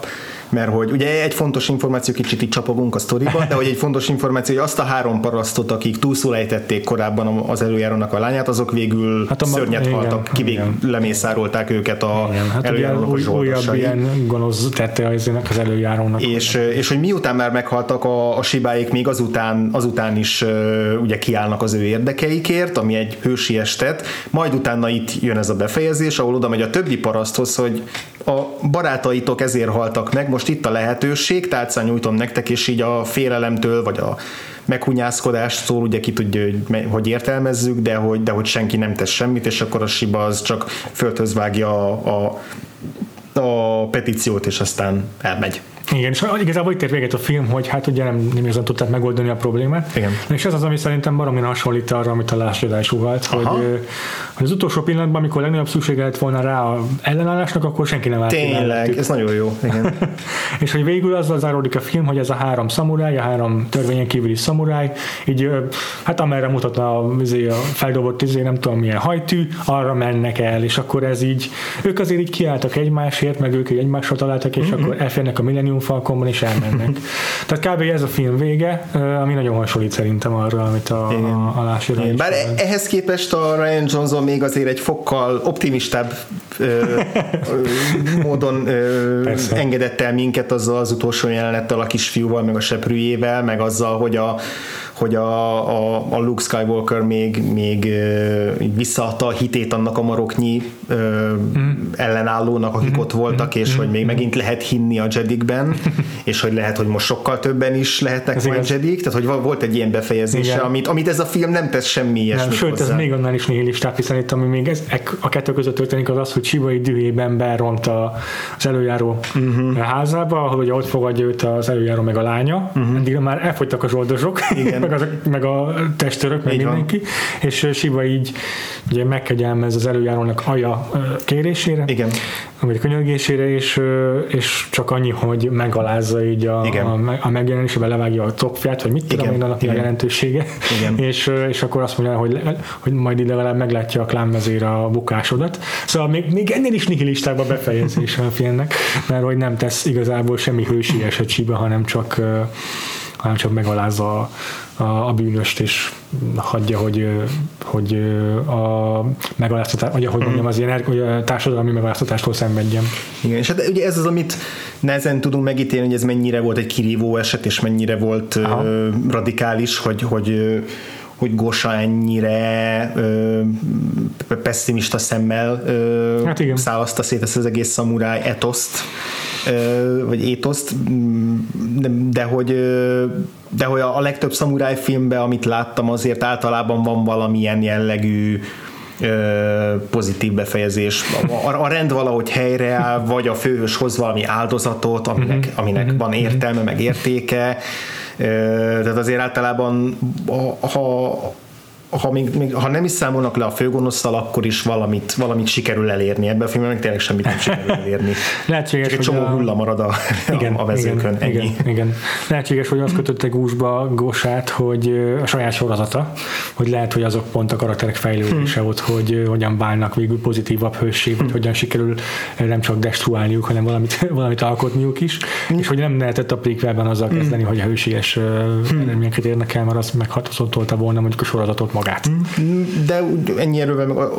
mert hogy ugye egy fontos információ, kicsit itt csapogunk a sztoriba, de hogy egy fontos információ, hogy azt a három parasztot, akik túlszul ejtették korábban az előjárónak a lányát, azok végül hát a szörnyet igen, haltak, kivég lemészárolták őket a igen, hát előjárónak új, Újabb ilyen gonosz tette az előjárónak. És, és hogy miután már meghaltak a, a sibáik, még azután, azután is ugye kiállnak az ő érdekeikért, ami egy hősies tett, majd utána itt jön ez a befejezés, ahol oda megy a többi paraszthoz, hogy a barátaitok ezért haltak meg, most itt a lehetőség, tálcán nyújtom nektek, és így a félelemtől, vagy a meghunyászkodást szól, ugye ki tudja, hogy, hogy értelmezzük, de hogy, de hogy senki nem tesz semmit, és akkor a Siba az csak földhöz vágja a, a, a petíciót, és aztán elmegy. Igen, és igazából itt ér véget a film, hogy hát ugye nem, nem igazán tudták megoldani a problémát. Igen. És ez az, ami szerintem baromi hasonlít arra, amit a Last Jedi suhalt, hogy, hogy az utolsó pillanatban, amikor legnagyobb szüksége lett volna rá a ellenállásnak, akkor senki nem állt Tényleg, ez nagyon jó. Igen. és hogy végül azzal záródik a film, hogy ez a három szamuráj, a három törvényen kívüli szamuráj, így hát amerre mutatna a, izé, a feldobott izé, nem tudom milyen hajtű, arra mennek el, és akkor ez így, ők azért így kiálltak egymásért, meg ők egymásra találtak, és mm-hmm. akkor elférnek a Millennium Millennium Falconban is elmennek. Tehát kb. ez a film vége, ami nagyon hasonlít szerintem arra, amit a, a, a Lásira Bár van. ehhez képest a Ryan Johnson még azért egy fokkal optimistább ö, ö, módon ö, engedett el minket azzal az utolsó jelenettel a kisfiúval, meg a seprűjével, meg azzal, hogy a hogy a, a, a Luke Skywalker még, még visszaadta a hitét annak a maroknyi mm. ellenállónak, akik mm. ott voltak, és mm. hogy még megint lehet hinni a Jedikben, és hogy lehet, hogy most sokkal többen is lehetnek ez majd Jedik, tehát hogy volt egy ilyen befejezése, amit, amit ez a film nem tesz semmi ilyesmit nem, Sőt, hozzá. ez még annál is nihilistább, hiszen itt ami még ez, a kettő között történik az az, hogy Sibai dühében beront az előjáró uh-huh. házába, ahol ugye ott fogadja őt az előjáró meg a lánya, uh-huh. eddig már elfogytak a zsoldosok, Igen meg, az, meg a testőrök, meg így mindenki, van. és Siva így ugye megkegyelmez az előjárónak aja kérésére, Igen. vagy könyörgésére, és, és csak annyi, hogy megalázza így a, Igen. a, a megjelenésébe, levágja a copját, vagy mit tudom én, annak a jelentősége, Igen. És, és akkor azt mondja, hogy, hogy majd ide legalább meglátja a klánvezér a bukásodat. Szóval még, még ennél is nihilistább a befejezése a filmnek, mert hogy nem tesz igazából semmi hősieset Siba, hanem csak hanem csak megalázza a, a, a bűnöst, és hagyja, hogy, hogy a megaláztatás, vagy ahogy mondjam, az ilyen hogy a társadalmi megaláztatástól szenvedjen. Igen, és hát ugye ez az, amit nehezen tudunk megítélni, hogy ez mennyire volt egy kirívó eset, és mennyire volt Aha. radikális, hogy, hogy hogy Gosa ennyire ö, pessimista szemmel ö, hát szálazta szét ezt az egész szamuráj etoszt, vagy étoszt, de, hogy de hogy a, legtöbb szamuráj filmben, amit láttam, azért általában van valamilyen jellegű pozitív befejezés. A, a rend valahogy helyreáll, vagy a főhős hoz valami áldozatot, aminek, mhm. aminek mhm. van értelme, meg értéke. Tehát azért általában, ha, ha, még, még, ha nem is számolnak le a főgonoszszal, akkor is valamit, valamit sikerül elérni. Ebben a filmben tényleg semmit nem sikerül elérni. Lehetséges, Csak egy csomó a... hulla marad a, igen, a vezőkön. Igen, ennyi. igen, igen. Lehetséges, hogy azt kötötte gúzsba Gosát, hogy a saját sorozata, hogy lehet, hogy azok pont a karakterek fejlődése hmm. ott, hogy hogyan válnak végül pozitívabb vagy hmm. hogyan sikerül nem csak destruálniuk, hanem valamit, valamit alkotniuk is, hmm. és hogy nem lehetett a prequelben azzal hmm. kezdeni, hogy a hősies hmm. eredményeket érnek el, mert az meghatározolta volna mondjuk a sorozatot magát. De ennyi erővel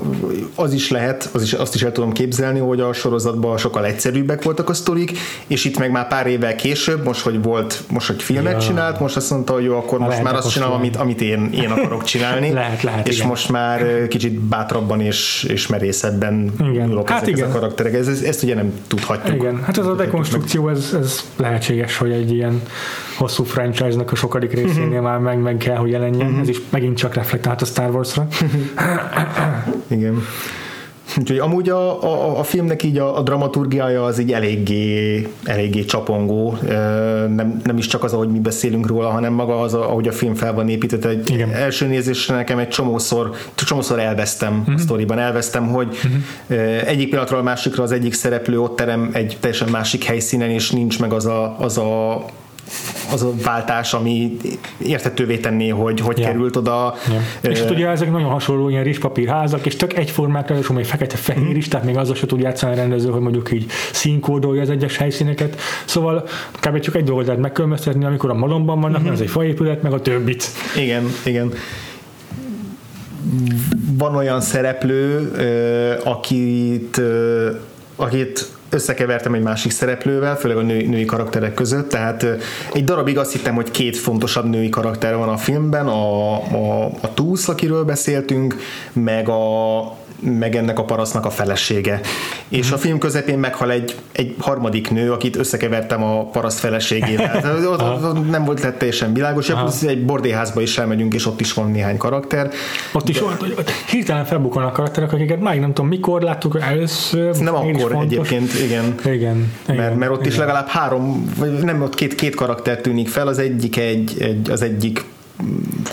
az is lehet, az is, azt is el tudom képzelni, hogy a sorozatban sokkal egyszerűbbek voltak a sztorik, és itt meg már pár évvel később, most, hogy volt, most, hogy filmet ja. csinált, most azt mondta, hogy jó, akkor most már azt csinálom, amit, amit én, én akarok csinálni. lehet, lehet, és igen. most már kicsit bátrabban és, és merészebben nyúlok hát ezek, igen. a karakterek. Ez, ezt ugye nem tudhatjuk. Igen, hát ez a dekonstrukció, ez, ez lehetséges, hogy egy ilyen hosszú franchise-nak a sokadik részénél uh-huh. már meg, meg kell, hogy jelenjen. Uh-huh. Ez is megint csak reflektált a Star Wars-ra. Igen. Úgyhogy amúgy a, a, a filmnek így a, a dramaturgiája az így eléggé, eléggé csapongó, nem, nem is csak az, ahogy mi beszélünk róla, hanem maga az, ahogy a film fel van épített. Egy Igen. első nézésre nekem egy csomószor, csomószor elvesztem uh-huh. a mhm. sztoriban, elvesztem, hogy uh-huh. egyik pillanatról a másikra az egyik szereplő ott terem egy teljesen másik helyszínen, és nincs meg az a, az a az a váltás, ami értetővé tenné, hogy hogy Ja. került oda. Ja. És hát ugye ezek nagyon hasonló ilyen rizspapírházak, és tök egyformák, ráadásul még fekete-fehér is, tehát még azzal se tud játszani a rendező, hogy mondjuk így színkódolja az egyes helyszíneket. Szóval kb. csak egy dolgot lehet megkülönböztetni, amikor a malomban vannak, mert az egy faépület, meg a többit. Igen, igen. Van olyan szereplő, ö, akit, ö, akit összekevertem egy másik szereplővel, főleg a női, női karakterek között, tehát egy darabig azt hittem, hogy két fontosabb női karakter van a filmben, a, a, a Túsz, akiről beszéltünk, meg a meg ennek a parasztnak a felesége. És a film közepén meghal egy, egy harmadik nő, akit összekevertem a paraszt feleségével. Ott, nem volt lett teljesen világos, plusz egy bordéházba is elmegyünk, és ott is van néhány karakter. Ott is ott, ott hirtelen felbukkanak karakterek, akiket már nem tudom mikor láttuk először. Nem akkor egyébként, igen. Igen. igen Mert, mert ott is igen. legalább három, vagy nem, ott két, két karakter tűnik fel, az egyik egy, egy az egyik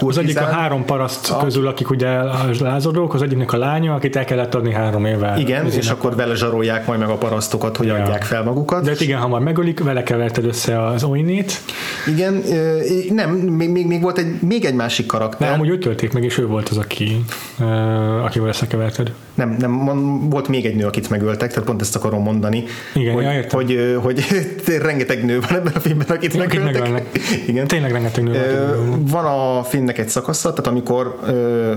Az egyik a három paraszt közül, akik ugye lázadók, az egyiknek a lánya, akit el kellett adni három évvel. Igen, és Ezért- akkor vele zsarolják majd meg a parasztokat, hogy Ja. adják fel magukat. De hát igen, hamar megölik, vele keverted össze az Oinét, Igen, nem, még, még, még volt egy, még egy másik karakter. amúgy őt tölték meg, és ő volt az, aki, akivel összekeverted. Nem, nem, volt még egy nő, akit megöltek, tehát pont ezt akarom mondani. Igen, hogy, ja, értem. hogy, ö, hogy, rengeteg nő van ebben a filmben, akit Akit megöltek. megölnek. Igen. Tényleg rengeteg nő volt. van a filmnek egy szakasza, tehát amikor ö,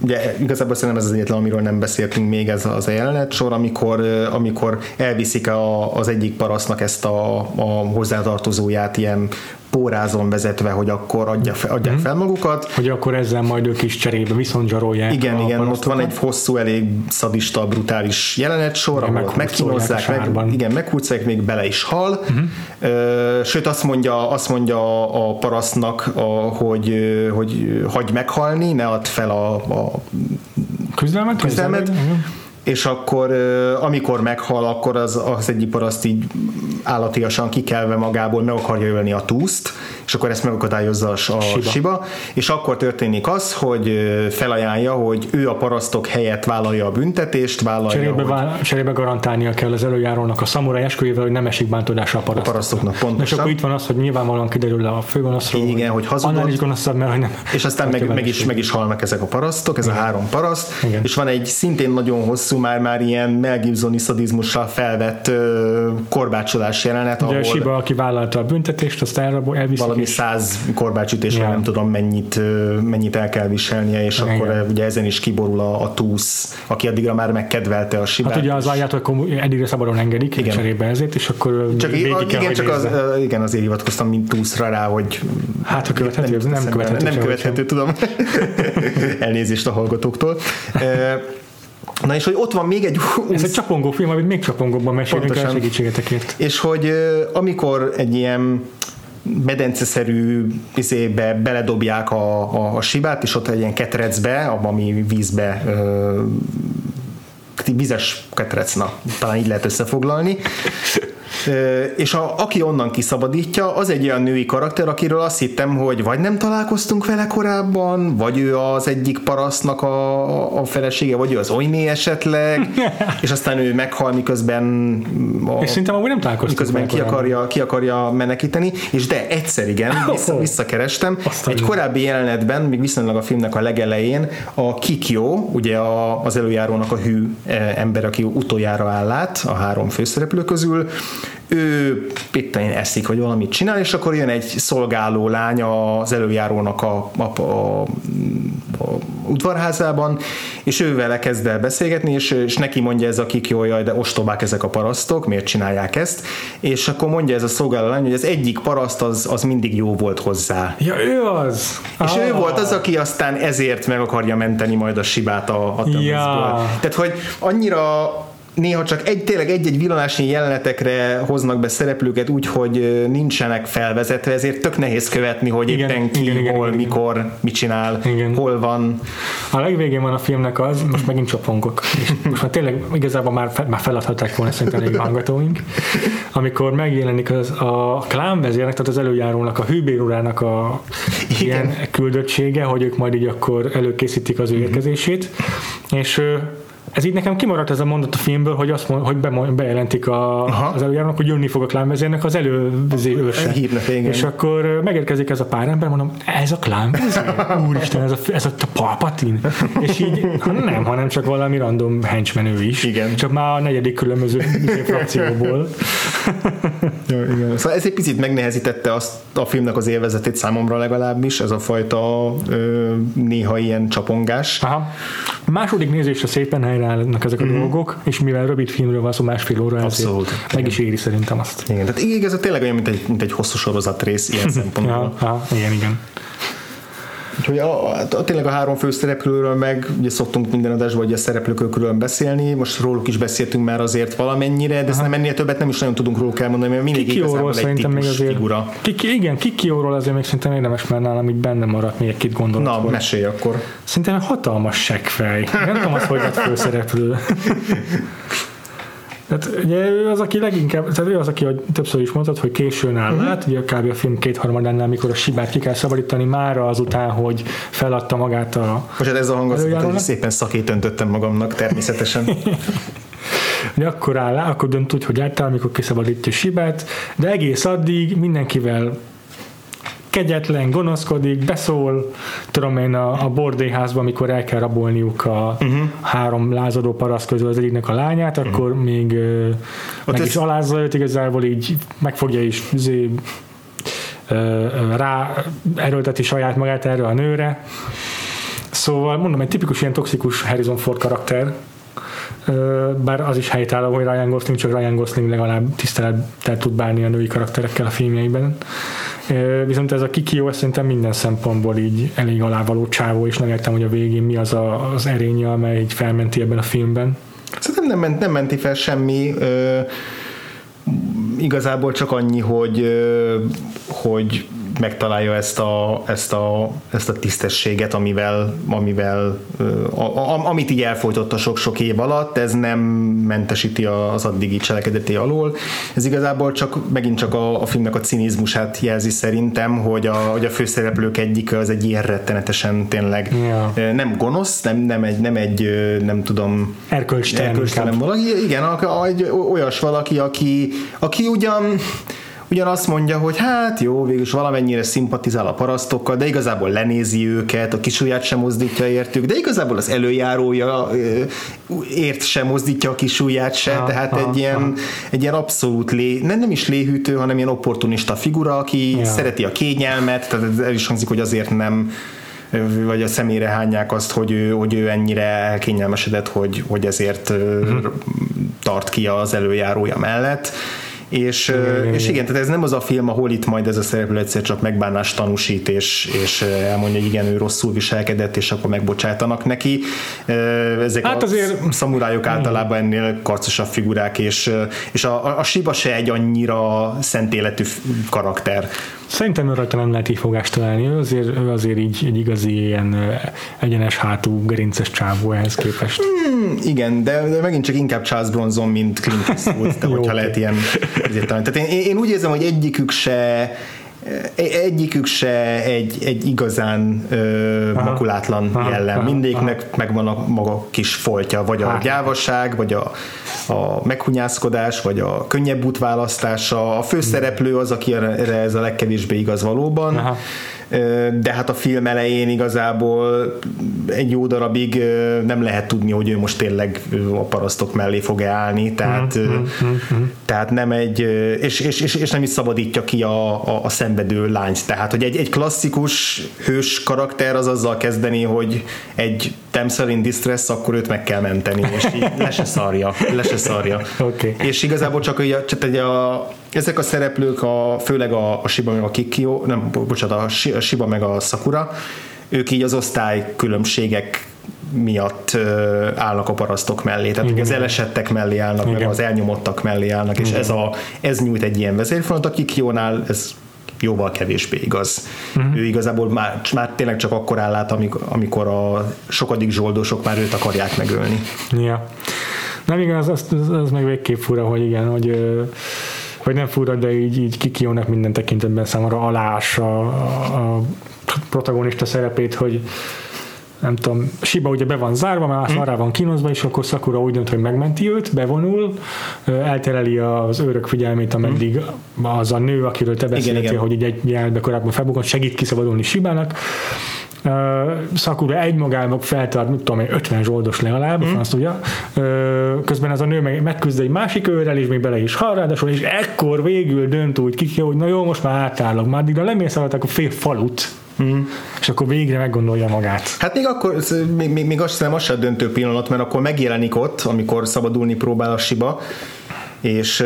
Ugye igazából szerintem ez az egyetlen, amiről nem beszéltünk még, ez az a jelenet sor, amikor, amikor elviszik a, az egyik parasztnak ezt a, a hozzátartozóját ilyen pórázon vezetve, hogy akkor adja, fe- adják Mhm. fel magukat. Hogy akkor ezzel majd ők is cserébe viszont zsarolják. Igen, igen, ott van egy hosszú, elég szadista, brutális jelenet sor, ahol megkínozzák, meg, igen, meghúzják, még bele is hal. Ö, sőt, azt mondja, azt mondja a parasztnak, a, hogy, hogy hagyj meghalni, ne add fel a, a Küzdelmet? küzdelmet, Igen. És akkor amikor meghal, akkor az, az egyik paraszt így állatiasan kikelve magából meg akarja ölni a túszt, és akkor ezt megakadályozza a, a Siba. siba. és akkor történik az, hogy felajánlja, hogy ő a parasztok helyett vállalja a büntetést, vállalja, Cserébe, hogy vál, cserébe garantálnia kell az előjárónak a szamurai esküjével, hogy nem esik bántódásra a parasztok. parasztoknak És pontosan. akkor itt van az, hogy nyilvánvalóan kiderül le a főgonoszról. Igen, hogy hazudott. Annál is gonoszabb, mert hogy nem. És aztán meg, meg, is, meg is halnak ezek a parasztok, ez a három paraszt, Igen. és van egy szintén nagyon hosszú, már már ilyen Mel Gibsoni szadizmussal felvett ö, korbácsolás jelenet, Ugye ahol a Siba, aki vállalta a büntetést, azt elrabol, elviszik. valami és- száz korbácsütésre Ja. nem tudom mennyit, mennyit el kell viselnie, és Igen. akkor ugye ezen is kiborul a, a túsz, aki addigra már megkedvelte a sibát. Hát ugye az alját, akkor eddigre szabadon engedik, Igen. cserébe ezért, és akkor csak, végig kell, igen, hogy csak az, nézze. ö, igen, azért hivatkoztam, mint túszra rá, hogy Hát, ha követhető, nem, nem követhető. nem követhető, tudom. Elnézést a hallgatóktól. Na és hogy ott van még egy Ez egy csapongó film, amit még csapongóbban mesélünk el Pontosan. segítségetekért. És hogy amikor egy ilyen medenceszerű izébe beledobják a, a, a sibát, és ott egy ilyen ketrecbe, abban, ami vízbe ö, vizes ketrec, na, talán így lehet összefoglalni. És a, aki onnan kiszabadítja, az egy olyan női karakter, akiről azt hittem, hogy vagy nem találkoztunk vele korábban, vagy ő az egyik parasztnak a, a felesége, vagy ő az Oiné esetleg, és aztán ő meghal, miközben a, És szerintem amúgy nem találkoztunk miközben ki akarja, ki akarja menekíteni, és de egyszer igen, vissza, visszakerestem, Aztán egy korábbi jelenetben, még viszonylag a filmnek a legelején, a Kikyo, ugye a, az előjárónak a hű eh, ember, aki utoljára áll át a három főszereplő közül, ő itt én eszik, vagy valamit csinál, és akkor jön egy szolgáló lány az előjárónak a, a, a, a udvarházában, és ő vele kezd el beszélgetni, és, és neki mondja ez a Kikyo, jaj, de ostobák ezek a parasztok, miért csinálják ezt, és akkor mondja ez a szolgáló lány, hogy az egyik paraszt az, az mindig jó volt hozzá. Ja, ő az! És Ah. ő volt az, aki aztán ezért meg akarja menteni majd a Sibát a, a. Ja. Tehát, hogy annyira néha csak egy, tényleg egy-egy villanásnyi jelenetekre hoznak be szereplőket úgy, hogy nincsenek felvezetve, ezért tök nehéz követni, hogy Igen, éppen ki, igen, igen, hol, igen. mikor, mit csinál, Igen. hol van. A legvégén van a filmnek az, most megint csapongok, és most már tényleg igazából már, fe, már feladhatták volna szerintem egy hallgatóink, amikor megjelenik az a klánvezérnek, tehát az előjárónak, a hűbérurának a Igen. ilyen küldöttsége, hogy ők majd így akkor előkészítik az ő érkezését, és ez így nekem kimaradt ez a mondat a filmből, hogy azt mond, hogy bejelentik a, az előjárónak, hogy jönni fog a klánvezérnek az előző őse. És akkor megérkezik ez a pár ember, mondom, ez a klánvezér? Úristen, ez a, ez a Palpatin? És így nem, hanem csak valami random henchman ő is. Igen. Csak már a negyedik különböző frakcióból. ja, igen. Szóval ez egy picit megnehezítette azt a filmnek az élvezetét számomra legalábbis, ez a fajta ö, néha ilyen csapongás. Aha. A második nézésre szépen helyreállnak ezek a mm. dolgok, és mivel rövid filmről van szó, másfél óra, Abszolút. meg igen. is éri szerintem azt. Igen, tehát igen, ez tényleg olyan, mint egy, mint egy hosszú sorozat rész ilyen szempontból. ja, ja, igen, igen. Úgyhogy a, tényleg a három főszereplőről meg ugye szoktunk minden adásban hogy a szereplőkről beszélni, most róluk is beszéltünk már azért valamennyire, de nem ennél többet nem is nagyon tudunk róluk elmondani, mert mindig igazából egy típus még azért, figura. Kiki, igen, Kikióról azért még szerintem érdemes, mert nálam így benne maradt még egy-két gondolat. Na, mesélj akkor. Szerintem hatalmas seggfej. Nem tudom azt, hogy lett főszereplő. Tehát ugye ő az, aki leginkább, tehát ő az, aki, hogy többször is mondtad, hogy későn áll uh-huh. át, ugye kb. a film kétharmadánál, amikor a Sibát ki kell szabadítani, mára azután, hogy feladta magát a Most hát ez a hang az, hogy szépen szakét öntöttem magamnak természetesen. hogy akkor áll akkor dönt úgy, hogy átáll, amikor kiszabadítja Sibát, de egész addig mindenkivel kegyetlen, gonoszkodik, beszól, tudom én a, a bordéházban, amikor el kell rabolniuk a uh-huh. három lázadó paraszt közül az egyiknek a lányát, uh-huh. akkor még uh, meg ez... is alázza őt igazából, így megfogja is zé, rá erőlteti saját magát erre a nőre. Szóval mondom, egy tipikus ilyen toxikus Harrison Ford karakter, bár az is helytálló, hogy Ryan Gosling, csak Ryan Gosling legalább tisztelettel tud bánni a női karakterekkel a filmjeiben. Viszont ez a Kikio szerintem minden szempontból így elég alávaló csávó, és nem értem, hogy a végén mi az a, az erénye, amely így felmenti ebben a filmben. Szerintem nem, ment, nem menti fel semmi. Ö, igazából csak annyi, hogy, ö, hogy megtalálja ezt a, ezt a, ezt a tisztességet, amivel, amivel a, a, amit így elfolytott a sok-sok év alatt, ez nem mentesíti az addigi cselekedeté alól. Ez igazából csak megint csak a, a filmnek a cinizmusát jelzi szerintem, hogy a, hogy a főszereplők egyik az egy ilyen rettenetesen tényleg yeah. nem gonosz, nem, nem egy, nem egy nem tudom erkölcstelen, erkölcstelen valaki, igen, egy olyas valaki, aki, aki ugyan ugyan azt mondja, hogy hát jó, végülis valamennyire szimpatizál a parasztokkal, de igazából lenézi őket, a kisujját sem mozdítja értük, de igazából az előjárója ért sem mozdítja a kisujját se, ha, tehát ha, egy, ilyen, ha. egy ilyen abszolút lé, nem, nem is léhűtő, hanem ilyen opportunista figura, aki ja. szereti a kényelmet, tehát el is hangzik, hogy azért nem vagy a személyre hányják azt, hogy ő, hogy ő ennyire kényelmesedett, hogy, hogy ezért uh-huh. tart ki az előjárója mellett és, igen, és igen, tehát ez nem az a film, ahol itt majd ez a szereplő egyszer csak megbánást tanúsít, és, és elmondja, hogy igen, ő rosszul viselkedett, és akkor megbocsájtanak neki. Ezek hát azért... a szamurájok általában ennél karcosabb figurák, és, és a, a, Shiba se egy annyira szent életű karakter. Szerintem rajta nem lehet így fogást találni, ő azért, ő azért így egy igazi ilyen egyenes hátú, gerinces csávó ehhez képest. Hmm, igen, de, de megint csak inkább Charles Bronson, mint Clint Eastwood, de hogyha lehet ilyen tehát én, én úgy érzem, hogy egyikük se egyikük se egy, egy igazán ö, aha, makulátlan aha, jellem. Aha, Mindéknek aha. megvan a maga kis foltja, vagy a gyávaság, vagy a, a meghunyászkodás, vagy a könnyebb útválasztása. A főszereplő az, aki erre ez a legkevésbé igaz valóban. Aha de hát a film elején igazából egy jó darabig nem lehet tudni, hogy ő most tényleg a parasztok mellé fog állni, tehát, mm-hmm. tehát nem egy, és, és, és, és nem is szabadítja ki a, a, a szenvedő lányt, tehát hogy egy, egy klasszikus hős karakter az azzal kezdeni, hogy egy damsel in distress, akkor őt meg kell menteni, és így le se szarja, le se szarja. Okay. És igazából csak, hogy a, csak egy a, ezek a szereplők, a, főleg a, a Shiba meg a Kikyo, nem, bocsánat, a Shiba meg a Sakura, ők így az osztály különbségek miatt ö, állnak a parasztok mellé, tehát Igen. az elesettek mellé állnak, Igen. meg az elnyomottak mellé állnak, Igen. és ez, a, ez nyújt egy ilyen vezérfonat, a Kikyónál ez jóval kevésbé igaz. Uh-huh. Ő igazából már, már tényleg csak akkor áll át, amikor, amikor a sokadik zsoldosok már őt akarják megölni. Ja. Nem igaz, az, az, az meg végképp fura, hogy igen, hogy vagy nem fura, de így, így kikiónak minden tekintetben számomra alás a, a protagonista szerepét, hogy nem tudom, Shiba ugye be van zárva, mert mm. rá van kínozva, és akkor Sakura úgy dönt, hogy megmenti őt, bevonul, eltereli az őrök figyelmét, ameddig mm. az a nő, akiről te beszéltél, hogy egy jelenetben korábban felbukott, segít kiszabadulni Shibának, Sakura egymagában feltart, mit tudom 50 zsoldos legalább, mm. azt. Uh, közben ez a nő meg, megküzd egy másik őrrel, és még bele is hal ráadásul, és ekkor végül dönt úgy ki, hogy na jó, most már átállok, már addigra lemész a fél falut, Mm. És akkor végre meggondolja magát. Hát még akkor, még, még, még azt hiszem, az sem döntő pillanat, mert akkor megjelenik ott, amikor szabadulni próbál a siba, és,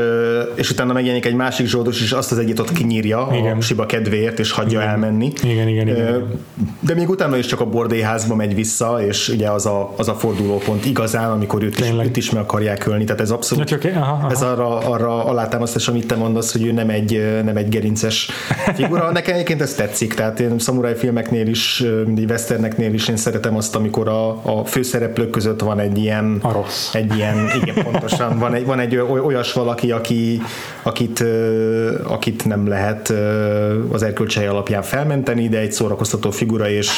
és utána megjelenik egy másik zsoldos, és azt az egyet ott kinyírja igen. a Siba kedvéért, és hagyja igen. elmenni. Igen, igen, igen. De még utána is csak a bordélyházba megy vissza, és ugye az a, az a fordulópont igazán, amikor őt is, őt is meg akarják ölni, tehát ez abszolút, csak, aha, aha. ez arra, arra alátámasztás, amit te mondasz, hogy ő nem egy, nem egy gerinces figura. Nekem egyébként ez tetszik, tehát én szamuráj filmeknél is, mindig westerneknél is én szeretem azt, amikor a, a főszereplők között van egy ilyen, a rossz. egy ilyen, igen, pontosan, van egy, van egy olyan olyas valaki, aki, akit, akit nem lehet az erkölcsei alapján felmenteni, de egy szórakoztató figura, és,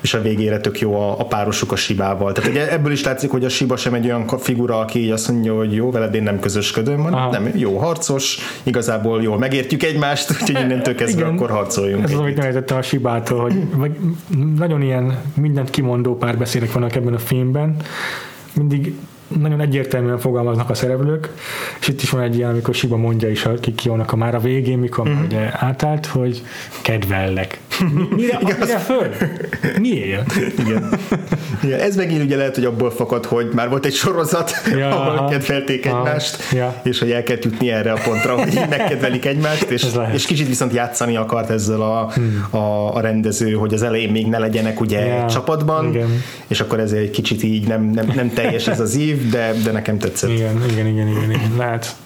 és a végére tök jó a, a párosuk a Sibával. Tehát ugye ebből is látszik, hogy a Siba sem egy olyan figura, aki így azt mondja, hogy jó, veled én nem közösködöm, hanem nem, jó harcos, igazából jól megértjük egymást, úgyhogy innentől kezdve Igen, akkor harcoljunk. Ez az, amit nevezettem a Sibától, hogy vagy nagyon ilyen mindent kimondó párbeszédek vannak ebben a filmben, mindig nagyon egyértelműen fogalmaznak a szereplők, és itt is van egy ilyen, amikor Siba mondja is, akik jönnek a már a végén, mikor mm. ugye átállt, hogy kedvellek. Mire, mire föl? Miért? Igen. Igen. Ez megint ugye lehet, hogy abból fakad, hogy már volt egy sorozat, ja, ahol aha, kedvelték egymást, ja. és hogy el kell jutni erre a pontra, hogy megkedvelik egymást, és, és kicsit viszont játszani akart ezzel a, hmm. a, a rendező, hogy az elején még ne legyenek ugye ja. csapatban, igen. és akkor ezért egy kicsit így nem, nem, nem teljes ez az ív, de, de nekem tetszett. Igen, igen, igen, igen, igen. lehet.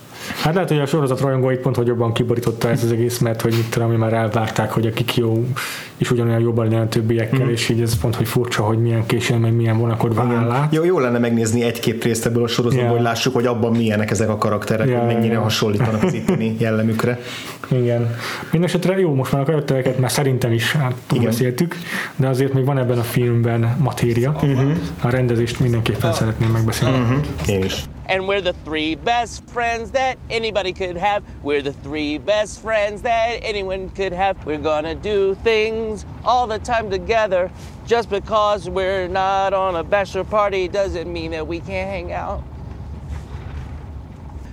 Hát lehet, hogy a sorozat rajongóit pont, hogy jobban kiborította ez az egész, mert hogy mit tudom, már elvárták, hogy akik jó, és ugyanolyan jobban legyen a többiekkel, mm. és így ez pont, hogy furcsa, hogy milyen későn, meg milyen vonakodva áll át. Jó, jó lenne megnézni egy-két részt ebből a sorozatból, yeah. hogy lássuk, hogy abban milyenek ezek a karakterek, yeah, hogy mennyire yeah. hasonlítanak az itteni jellemükre. Igen. Mindenesetre jó, most már a karaktereket már szerintem is hát, beszéltük, de azért még van ebben a filmben matéria. Uh-huh. A rendezést mindenképpen szeretném megbeszélni. Uh-huh. Én is. And we're the three best friends that anybody could have. We're the three best friends that anyone could have. We're gonna do things all the time together. Just because we're not on a bachelor party doesn't mean that we can't hang out.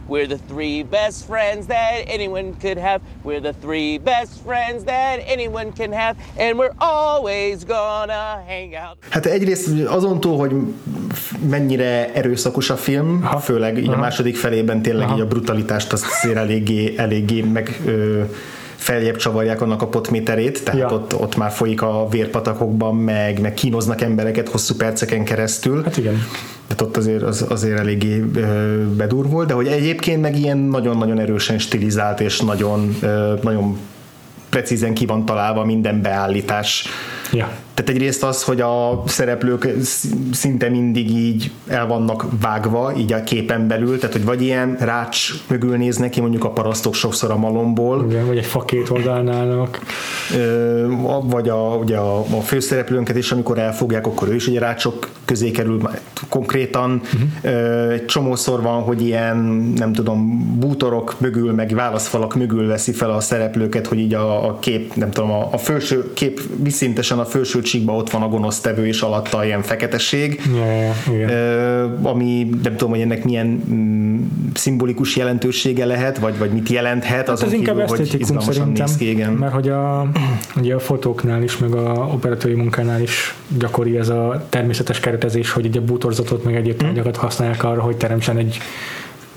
We're the three best friends that anyone could have. We're the three best friends that anyone can have. And we're always gonna hang out. Hát egyrészt azon túl, hogy mennyire erőszakos a film, Aha. főleg így Aha. a második felében tényleg Aha. így a brutalitást azt azért eléggé, eléggé meg ö, feljebb csavarják annak a potméterét, tehát ja. ott, ott már folyik a vérpatakokban, meg, meg kínoznak embereket hosszú perceken keresztül. Hát igen. Tehát ott azért, az, azért eléggé bedurvol, de hogy egyébként meg ilyen nagyon-nagyon erősen stilizált és nagyon, nagyon precízen ki van találva minden beállítás. Ja. Tehát egyrészt az, hogy a szereplők szinte mindig így el vannak vágva, így a képen belül, tehát hogy vagy ilyen rács mögül néznek ki, mondjuk a parasztok sokszor a malomból. Igen, vagy egy fakét oldalnának. Vagy a, ugye a, a főszereplőnket is, amikor elfogják, akkor ő is ugye rácsok közé kerül konkrétan. Uh-huh. Egy csomószor van, hogy ilyen, nem tudom, bútorok mögül, meg válaszfalak mögül veszi fel a szereplőket, hogy így a, a kép, nem tudom, a, a felső kép viszintesen a felső csíkban ott van a gonosztevő, és alatta ilyen feketesség, yeah, yeah. ami nem tudom, hogy ennek milyen mm, szimbolikus jelentősége lehet, vagy, vagy mit jelenthet, hát azon ez kívül, hogy izgalmasan néz ki, igen. Mert hogy a, ugye a fotóknál is, meg a operatőri munkánál is gyakori ez a természetes keretezés, hogy ugye bútorzatot, meg egyéb tárgyakat használják arra, hogy teremtsen egy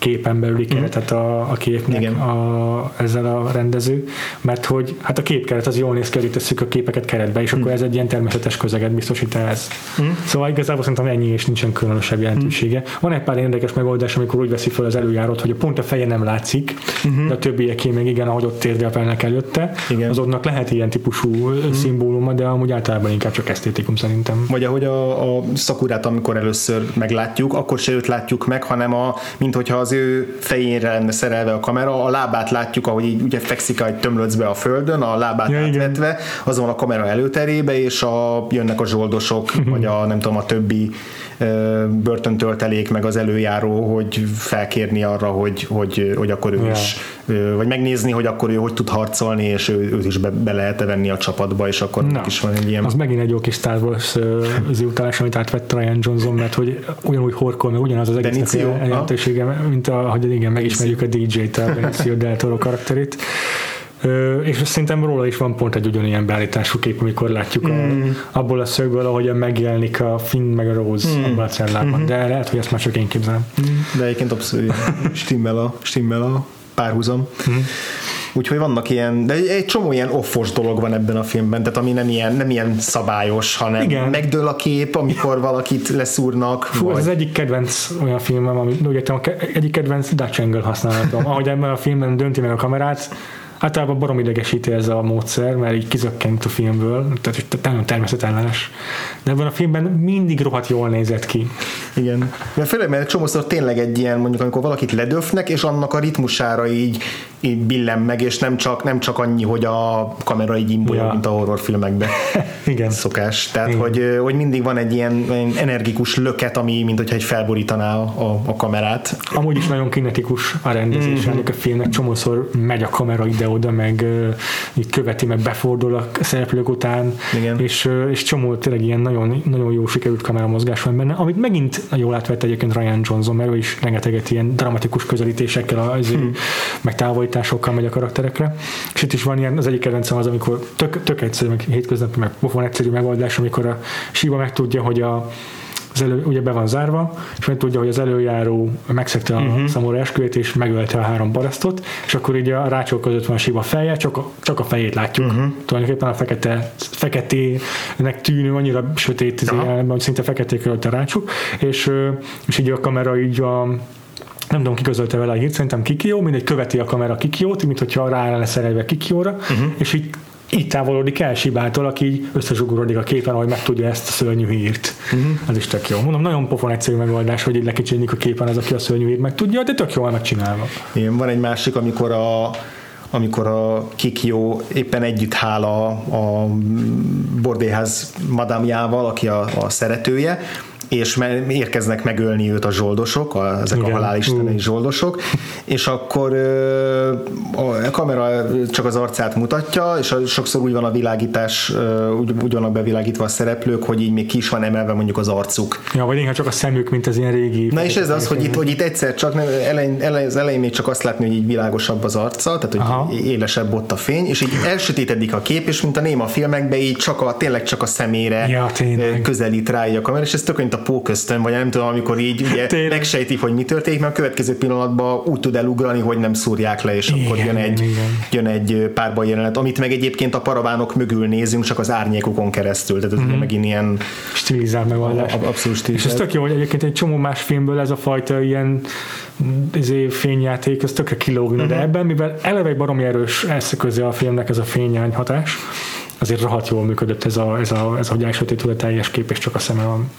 képen belüli mhm. keretet a, a képnek a, ezzel a rendező, mert hogy hát a képkeret az jól néz ki, hogy tesszük a képeket keretbe, és mm. akkor mhm. ez egy ilyen természetes közeget biztosít ez. Mm. Szóval igazából szerintem ennyi és nincsen különösebb jelentősége. Mm. Van egy pár érdekes megoldás, amikor úgy veszi fel az előjárót, hogy a pont a feje nem látszik, mm-hmm. de a többieké még igen, ahogy ott térdepelnek előtte, igen. azoknak lehet ilyen típusú mm. szimbóluma, de amúgy általában inkább csak esztétikum szerintem. Vagy ahogy a, a szakurát, amikor először meglátjuk, akkor se őt látjuk meg, hanem a, mint hogyha az az ő fejére lenne szerelve a kamera, a lábát látjuk, ahogy így ugye fekszik egy tömlöcbe a földön, a lábát Ja, igen. átvetve, az van a kamera előterébe, és a, jönnek a zsoldosok, vagy a nem tudom, a többi börtöntöltelék, meg az előjáró, hogy felkérni arra, hogy, hogy, hogy akkor ő Ja. is, vagy megnézni, hogy akkor ő hogy tud harcolni, és ő, őt is be, be lehet venni a csapatba, és akkor Na, is van egy ilyen... Az megint egy jó kis Star Wars ö, ziutálás, amit átvett Ryan Johnson, mert hogy ugyanúgy horkol, meg ugyanaz az ha? jelentősége, mint a, hogy igen, megismerjük a DJ-t, a Benicio del Toro karakterét. És szerintem róla is van pont egy ugyanilyen beállítású kép, amikor látjuk a, abból a szögből, ahogyan megjelenik a Finn meg a Rose abban a cellában. De lehet, hogy ezt már csak én képzelem. De egyébként abszolút stimmel a, stimmel a párhuzam. Úgyhogy vannak ilyen, de egy, csomó ilyen offos dolog van ebben a filmben, tehát ami nem ilyen, nem ilyen szabályos, hanem Igen. megdől a kép, amikor valakit leszúrnak. Fú, ez vagy... az egyik kedvenc olyan filmem, ami úgy ke- egyik kedvenc Dutch angle használatom. Ahogy ebben a filmben dönti meg a kamerát, általában barom idegesíti ez a módszer, mert így kizökkent a filmből, tehát nagyon természetellenes. De ebben a filmben mindig rohadt jól nézett ki. Igen. Mert főleg, mert csomószor tényleg egy ilyen, mondjuk amikor valakit ledöfnek, és annak a ritmusára így, így billen meg, és nem csak, nem csak annyi, hogy a kamera így imbolya, Ja. mint a horrorfilmekben. Igen. Szokás. Tehát, Igen. hogy, hogy mindig van egy ilyen, ilyen energikus löket, ami, mint hogyha egy felborítaná a, a kamerát. Amúgy is nagyon kinetikus a rendezés mm-hmm. a filmnek, csomószor megy a kamera ide-oda, meg így követi, meg befordul a szereplők után, Igen. és, és csomó tényleg ilyen nagyon, nagyon jó sikerült kameramozgás van benne, amit megint jól átvett egyébként Ryan Johnson, mert ő is rengeteget ilyen dramatikus közelítésekkel, az, hmm. meg távolításokkal megy a karakterekre, és itt is van ilyen, az egyik kedvencem az, amikor tök, tök egyszerű, meg hétköznapi, meg pofon egyszerű megoldás, amikor a Siva megtudja, hogy a az elő, ugye be van zárva, és meg tudja, hogy az előjáró megszegte a Mhm. uh-huh. szamorú esküvét, és megölte a három parasztot, és akkor így a rácsok között van a siva feje, csak a, csak a fejét látjuk. Mhm. Uh-huh. Tulajdonképpen a fekete, feketének tűnő, annyira sötét, izé, Aha. jelenben, hogy szinte feketék a rácsok, és, és így a kamera így a nem tudom, ki közölte vele a hírt, szerintem Kikió, mindegy követi a kamera Kikiót, mint hogyha rá lenne szerelve Kikióra, uh-huh. és így így távolodik el Sibától, aki így összezsugorodik a képen, ahogy megtudja ezt a szörnyű hírt. Uh-huh. Ez is tök jó. Mondom, nagyon pofon egyszerű megoldás, hogy így lekicsinik a képen az, aki a szörnyű hírt megtudja, de tök jól megcsinálva. Igen, van egy másik, amikor a amikor a Kikyo éppen együtt hál a, a bordéház madámjával, aki a, a szeretője, és érkeznek megölni őt a zsoldosok, a, ezek Igen. a halálistenei zsoldosok, és akkor a kamera csak az arcát mutatja, és a, sokszor úgy van a világítás, úgy, úgy vannak bevilágítva a szereplők, hogy így még ki is van emelve mondjuk az arcuk. Ja, vagy inkább csak a szemük, mint az ilyen régi... Na és ez az, hogy itt, hogy itt egyszer csak nem, elején, elején, az elején még csak azt látni, hogy így világosabb az arca, tehát Aha. hogy élesebb ott a fény, és így elsötétedik a kép, és mint a néma filmekben így csak a, tényleg csak a szemére Ja, tényleg. közelít rá a kamera, és ez tök mint a póköztön, vagy nem tudom, amikor így ugye Tényleg. megsejtik, hogy mi történik, mert a következő pillanatban úgy tud elugrani, hogy nem szúrják le, és akkor Igen, jön egy, igen. jön egy párba jelenet, amit meg egyébként a paravánok mögül nézünk, csak az árnyékokon keresztül, tehát ez Mhm. ugye megint ilyen stilizált megoldás. ab- abszolút És ez tök jó, hogy egyébként egy csomó más filmből ez a fajta ilyen izé, fényjáték, ez tökre kilógna, de ebben, mivel eleve egy baromi erős eszköze a filmnek ez a fényány hatás, azért rohadt jól működött ez a, ez a, ez a hogy elsötétül a teljes kép, és csak a szeme van.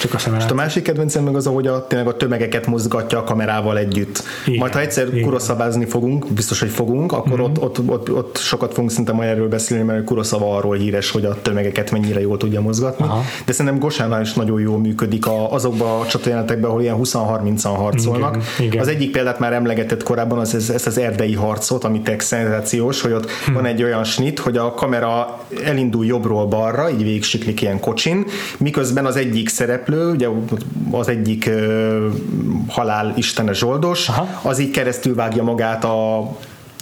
Csak a szeme És a másik kedvencem meg az, ahogy a, tényleg a tömegeket mozgatja a kamerával együtt. Igen, Majd ha egyszer igen. Kuroszabázni fogunk, biztos, hogy fogunk, akkor mm-hmm. ott, ott, ott, ott, sokat fogunk szinte majd erről beszélni, mert Kuroszava arról híres, hogy a tömegeket mennyire jól tudja mozgatni. Aha. De szerintem Gosánál is nagyon jól működik a, azokban a csatajánatekben, ahol ilyen 20-30-an harcolnak. Igen, igen. Az egyik példát már emlegetett korábban, az ez, ez az erdei harcot, ami tech szenzációs, hogy ott Hm. van egy olyan snit, hogy a kamera elindul jobbról balra, így végig siklik ilyen kocsin, miközben az egyik szereplő, ugye az egyik ö, halál istene zsoldos, Aha. az így keresztül vágja magát a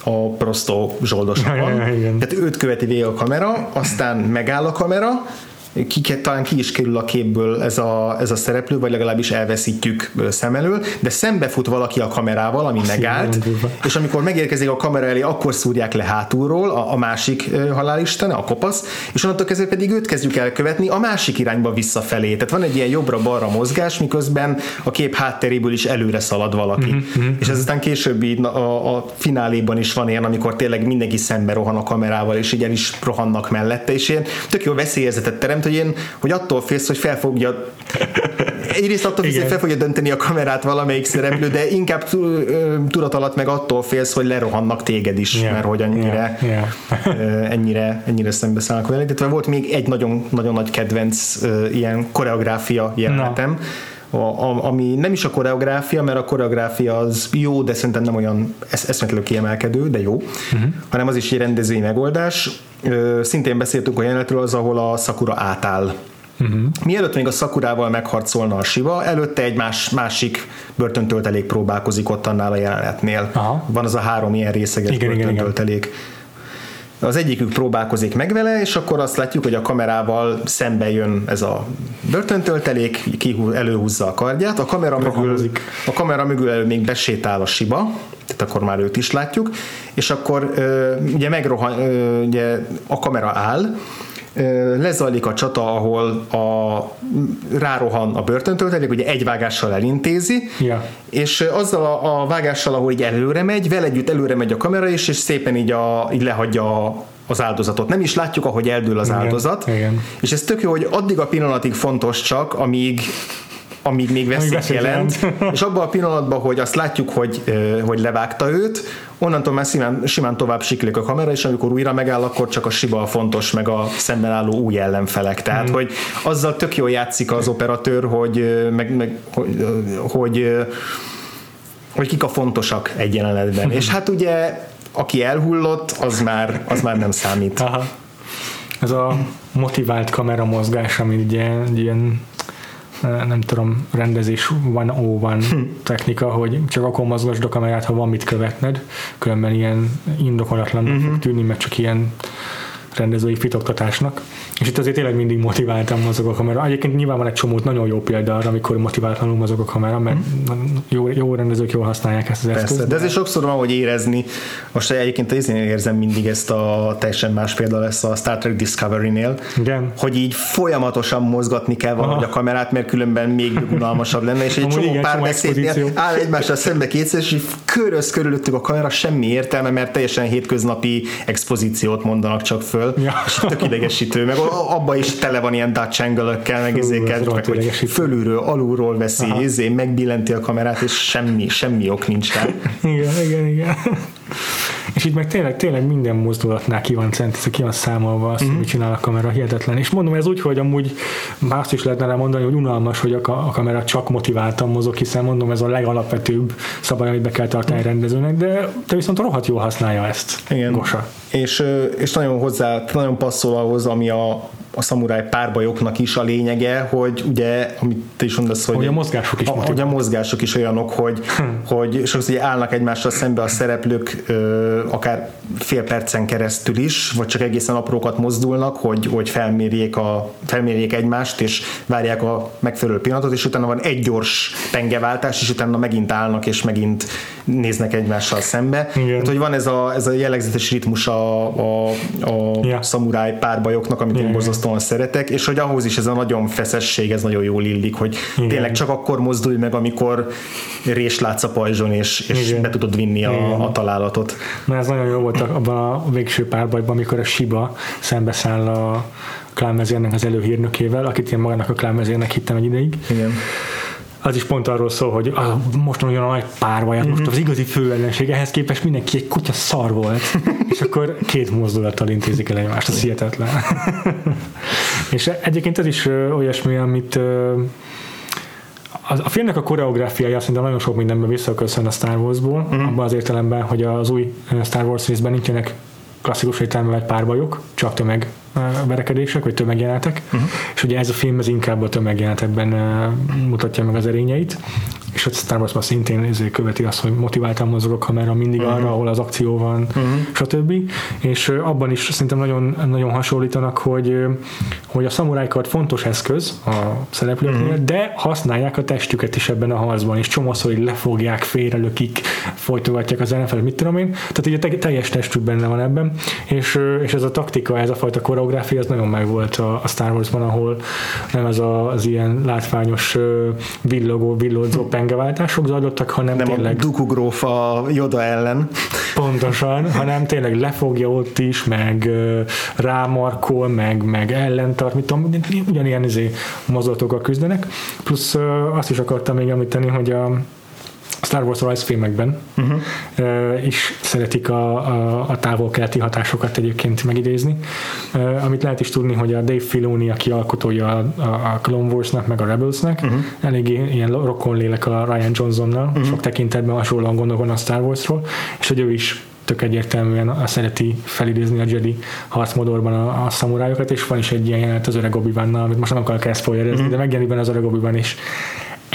a. Ja, ja, ja, igen. Tehát őt követi végig a kamera, aztán megáll a kamera, ki, talán ki is kerül a képből ez a, ez a szereplő, vagy legalábbis elveszítjük szem elől, de szembe fut valaki a kamerával, ami megállt, nagyon durva. és amikor megérkezik a kamera elé, akkor szúrják le hátulról a, a másik ö, halálistene, a kopasz, és onnantól kezdve pedig őt kezdjük elkövetni a másik irányba visszafelé. Tehát van egy ilyen jobbra-balra mozgás, miközben a kép hátteréből is előre szalad valaki. Uh-huh, és ez aztán később így a, a fináléban is van ilyen, amikor tényleg mindenki szembe rohan a kamerával, és így el is rohannak mellette, és ilyen tök jó veszélyérzetet teremt, hogy én, hogy attól félsz, hogy fel fogja egyrészt attól félsz, hogy fel fogja dönteni a kamerát valamelyik szereplő, de inkább tudat alatt meg attól félsz, hogy lerohannak téged is, yeah. mert hogy annyira, yeah. Yeah. ennyire, ennyire szembeszállnak vele. Illetve volt még egy nagyon, nagyon nagy kedvenc ilyen koreográfia jelenetem, no a, a, ami nem is a koreográfia, mert a koreográfia az jó, de szerintem nem olyan esz, eszmetlenül kiemelkedő, de jó, uh-huh. hanem az is egy rendezői megoldás. Ö, szintén beszéltünk a jelenetről, az, ahol a Sakura átáll Uh-huh. Mielőtt még a Sakurával megharcolna a Siva, előtte egy más, másik börtöntöltelék próbálkozik ott annál a jelenetnél. Aha. Van az a három ilyen részeges börtöntöltelék. Igen, igen az egyikük próbálkozik meg vele, és akkor azt látjuk, hogy a kamerával szembe jön ez a börtöntöltelék, ki előhúzza a kardját, a kamera mögül, a kamera mögül elő még besétál a siba, tehát akkor már őt is látjuk, és akkor ugye megrohan, ugye a kamera áll, lezajlik a csata, ahol a, rárohan a börtöntöltelék, ugye egy vágással elintézi, yeah. és azzal a, a vágással, ahogy így előre megy, vele együtt előre megy a kamera is, és szépen így, a, így lehagyja a, az áldozatot. Nem is látjuk, ahogy eldől az igen, áldozat. Igen. És ez tök jó, hogy addig a pillanatig fontos csak, amíg amíg még veszélyt jelent, jelent. és abban a pillanatban, hogy azt látjuk, hogy, hogy levágta őt, onnantól már simán, simán tovább siklik a kamera, és amikor újra megáll, akkor csak a siba a fontos, meg a szemben álló új ellenfelek. Tehát, mm. hogy azzal tök jól játszik az operatőr, hogy, meg, meg, hogy, hogy, hogy kik a fontosak egy jelenetben. és hát ugye, aki elhullott, az már, az már nem számít. Aha. Ez a motivált kamera mozgás, ami ugye ilyen nem tudom, rendezés van ó van hm. technika, hogy csak akkor mozgasd a kamerát, ha van mit követned, különben ilyen indokolatlan uh-huh. fog tűnni, mert csak ilyen rendezői fitoktatásnak. És itt azért tényleg mindig motiváltam mozog a kamera. Egyébként nyilván van egy csomó nagyon jó példa arra, amikor motiváltanul mozog a kamera, mert mm. jó, jó rendezők jól használják ezt az Persze, eszközt. De ez is sokszor van, hogy érezni. Most egyébként én érzem mindig ezt a teljesen más példa lesz a Star Trek Discovery-nél, Igen. hogy így folyamatosan mozgatni kell valahogy Aha. a kamerát, mert különben még unalmasabb lenne, és egy csomó párbeszédnél áll egymással szembe kétszer, és így köröz körülöttük a kamera, semmi értelme, mert teljesen hétköznapi expozíciót mondanak csak föl, ja. és tök idegesítő, meg abba is tele van ilyen Dutch angle-ökkel, meg izéket, meg hogy fölülről, alulról veszi, izé, megbillenti a kamerát, és semmi, semmi ok nincs rá. igen, igen, igen. És itt meg tényleg, tényleg minden mozdulatnál ki van cent, ki van számolva azt, mm-hmm. mit csinál a kamera, hihetetlen. És mondom, ez úgy, hogy amúgy már azt is lehetne rá mondani, hogy unalmas, hogy a, a kamera csak motiváltan mozog, hiszen mondom, ez a legalapvetőbb szabály, amit be kell tartani a rendezőnek, de te viszont rohadt jól használja ezt. Igen. Gosa. És, és nagyon hozzá, nagyon passzol ahhoz, ami a, a szamuráj párbajoknak is a lényege, hogy ugye, amit te is mondasz, hogy, hogy a mozgások is, a, hogy a mozgások is olyanok, hogy, hm. hogy sokszor ugye állnak egymással szembe a szereplők ö, akár fél percen keresztül is, vagy csak egészen aprókat mozdulnak, hogy, hogy felmérjék, a, felmérjék egymást, és várják a megfelelő pillanatot, és utána van egy gyors pengeváltás, és utána megint állnak, és megint néznek egymással szembe. Igen. Hát, hogy van ez a, ez a jellegzetes ritmus a, a, a ja. szamuráj párbajoknak, amit Igen. én borzasztóan szeretek, és hogy ahhoz is ez a nagyon feszesség, ez nagyon jól illik, hogy Igen. tényleg csak akkor mozdulj meg, amikor rés látsz a pajzson, és, és be tudod vinni a, a találatot. Na ez nagyon jó volt abban a végső párbajban, amikor a Shiba szembeszáll a Klámezérnek az előhírnökével, akit én magának a Klámezérnek hittem egy ideig. Igen az is pont arról szól, hogy ah, most olyan nagy párbaj, mm-hmm. most az igazi főellenség, ehhez képest mindenki egy kutya szar volt, és akkor két mozdulattal intézik el egymást, az hihetetlen. és egyébként ez is olyasmi, amit a filmnek a koreográfiája szerintem nagyon sok mindenben visszaköszön a Star Wars-ból, mm. abban az értelemben, hogy az új Star Wars részben nincsenek klasszikus értelemben párbajok, csak tömeg verekedések, vagy tömegjelenetek, uh-huh. és ugye ez a film az inkább a tömegjelenetekben mutatja meg az erényeit, és a Star Wars-ban szintén ezért követi azt, hogy motiváltan mozog a kamera mindig uh-huh. arra, ahol az akció van, uh-huh. stb. És abban is szerintem nagyon, nagyon hasonlítanak, hogy, hogy a szamurájkard fontos eszköz a szereplőknél, uh-huh. de használják a testüket is ebben a harcban, és csomószor, hogy lefogják, félrelökik, folytogatják az ellenfelet, mit tudom én. Tehát ugye teljes testük benne van ebben, és, és ez a taktika, ez a fajta koreográfia, ez nagyon megvolt a, a Star Wars-ban, ahol nem ez a, az ilyen látványos villogó, villódzó, pengeváltások zajlottak, hanem Nem tényleg a Dooku gróf a Yoda ellen. pontosan, hanem tényleg lefogja ott is, meg rámarkol, meg, meg ellentart, mit tudom, ugyanilyen izé mozdulatokkal küzdenek. Plusz azt is akartam még említeni, hogy a Star Wars rajzfilmekben uh-huh. is szeretik a, a, a távol-keleti hatásokat egyébként megidézni. Amit lehet is tudni, hogy a Dave Filoni, aki alkotója a, a Clone Wars-nak, meg a Rebels-nek, uh-huh. eléggé ilyen rokon lélek a Ryan Johnsonnal, uh-huh. sok tekintetben hasonlóan gondolkodna a Star Wars-ról, és hogy ő is tök egyértelműen a szereti felidézni a Jedi harcmodorban a, a szamurájokat, és van is egy ilyen jelenet az öreg obi amit most nem akarok el spoilerezni, uh-huh. de megjelenik benne az öreg obi is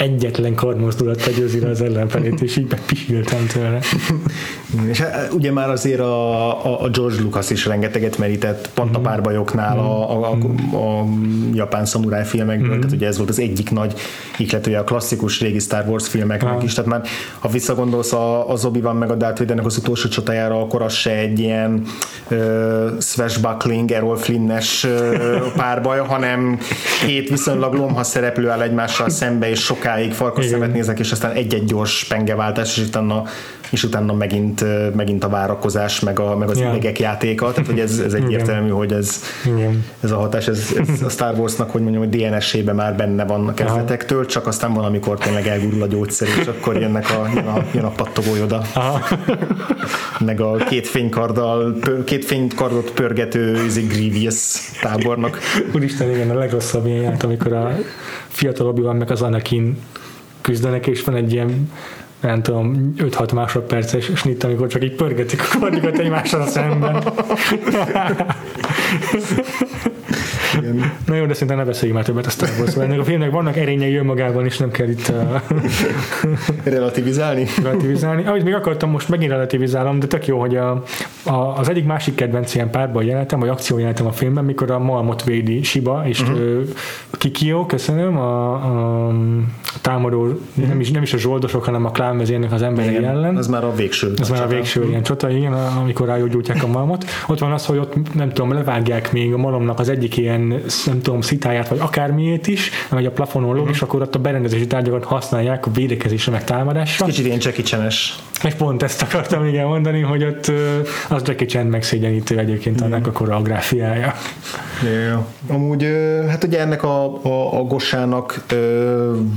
egyetlen kardmozdulattal győzi le az ellenfelét, és így bepisiltem tőle. És hát, ugye már azért a, a, a George Lucas is rengeteget merített pont a párbajoknál a, a, a, a japán szamuráj filmekből, mm. tehát ugye ez volt az egyik nagy ihletője a klasszikus régi Star Wars filmeknek ah. is, tehát már ha visszagondolsz a, az obi meg a Darth Vadernek az utolsó csatájára, akkor az se egy ilyen uh, swashbuckling, Errol Flynn-es párbaj, hanem két viszonylag lomha szereplő áll egymással szembe, és sokáig farkas szemet nézek, és aztán egy-egy gyors pengeváltás, és utána és utána megint, megint a várakozás, meg, a, meg az yeah. idegek játéka, tehát hogy ez, ez egyértelmű, hogy ez, Igen. ez a hatás, ez, ez a Star Warsnak, hogy mondjam, hogy DNS-ében már benne van a kezdetektől, csak aztán van, amikor tényleg elgurul a gyógyszer, és akkor jönnek a, jön a, jön a pattogó joda. meg a két fénykarddal, két fénykardot pörgető izé, Grievous tábornak. Úristen, igen, a legrosszabb ilyen járt, amikor a fiatal obi meg az Anakin küzdenek, és van egy ilyen nem tudom, 5-6 másodperces snitt, amikor csak így pörgetik a kardikat egymással szemben. Igen. Na jó, de szerintem ne beszéljünk már többet a Star wars Ennek a filmnek vannak erényei önmagában, és nem kell itt uh, relativizálni. relativizálni. Ahogy még akartam, most megint relativizálom, de tök jó, hogy a, a, az egyik másik kedvenc ilyen párban jelentem, vagy akció jelentem a filmben, mikor a Malmot védi Shiba, és uh-huh. uh, Kikio, köszönöm, a, a támadó, uh-huh. nem, is, nem is a zsoldosok, hanem a klánvezérnek az emberei igen, ellen. Ez már a végső. Ez már a végső uh-huh. ilyen csata, igen, amikor rájógyújtják a malmot. Ott van az, hogy ott nem tudom, levágják még a malomnak az egyik ilyen ilyen, nem tudom, szitáját, vagy akármiét is, vagy a plafonon lóg, uh-huh. és akkor ott a berendezési tárgyakat használják a védekezésre, meg támadásra. Kicsit ilyen Jackie chan És pont ezt akartam igen mondani, hogy ott az Jackie Chan megszégyenítő egyébként uh-huh. annak a koreográfiája. Yeah. Amúgy, hát ugye ennek a, a, a Gossának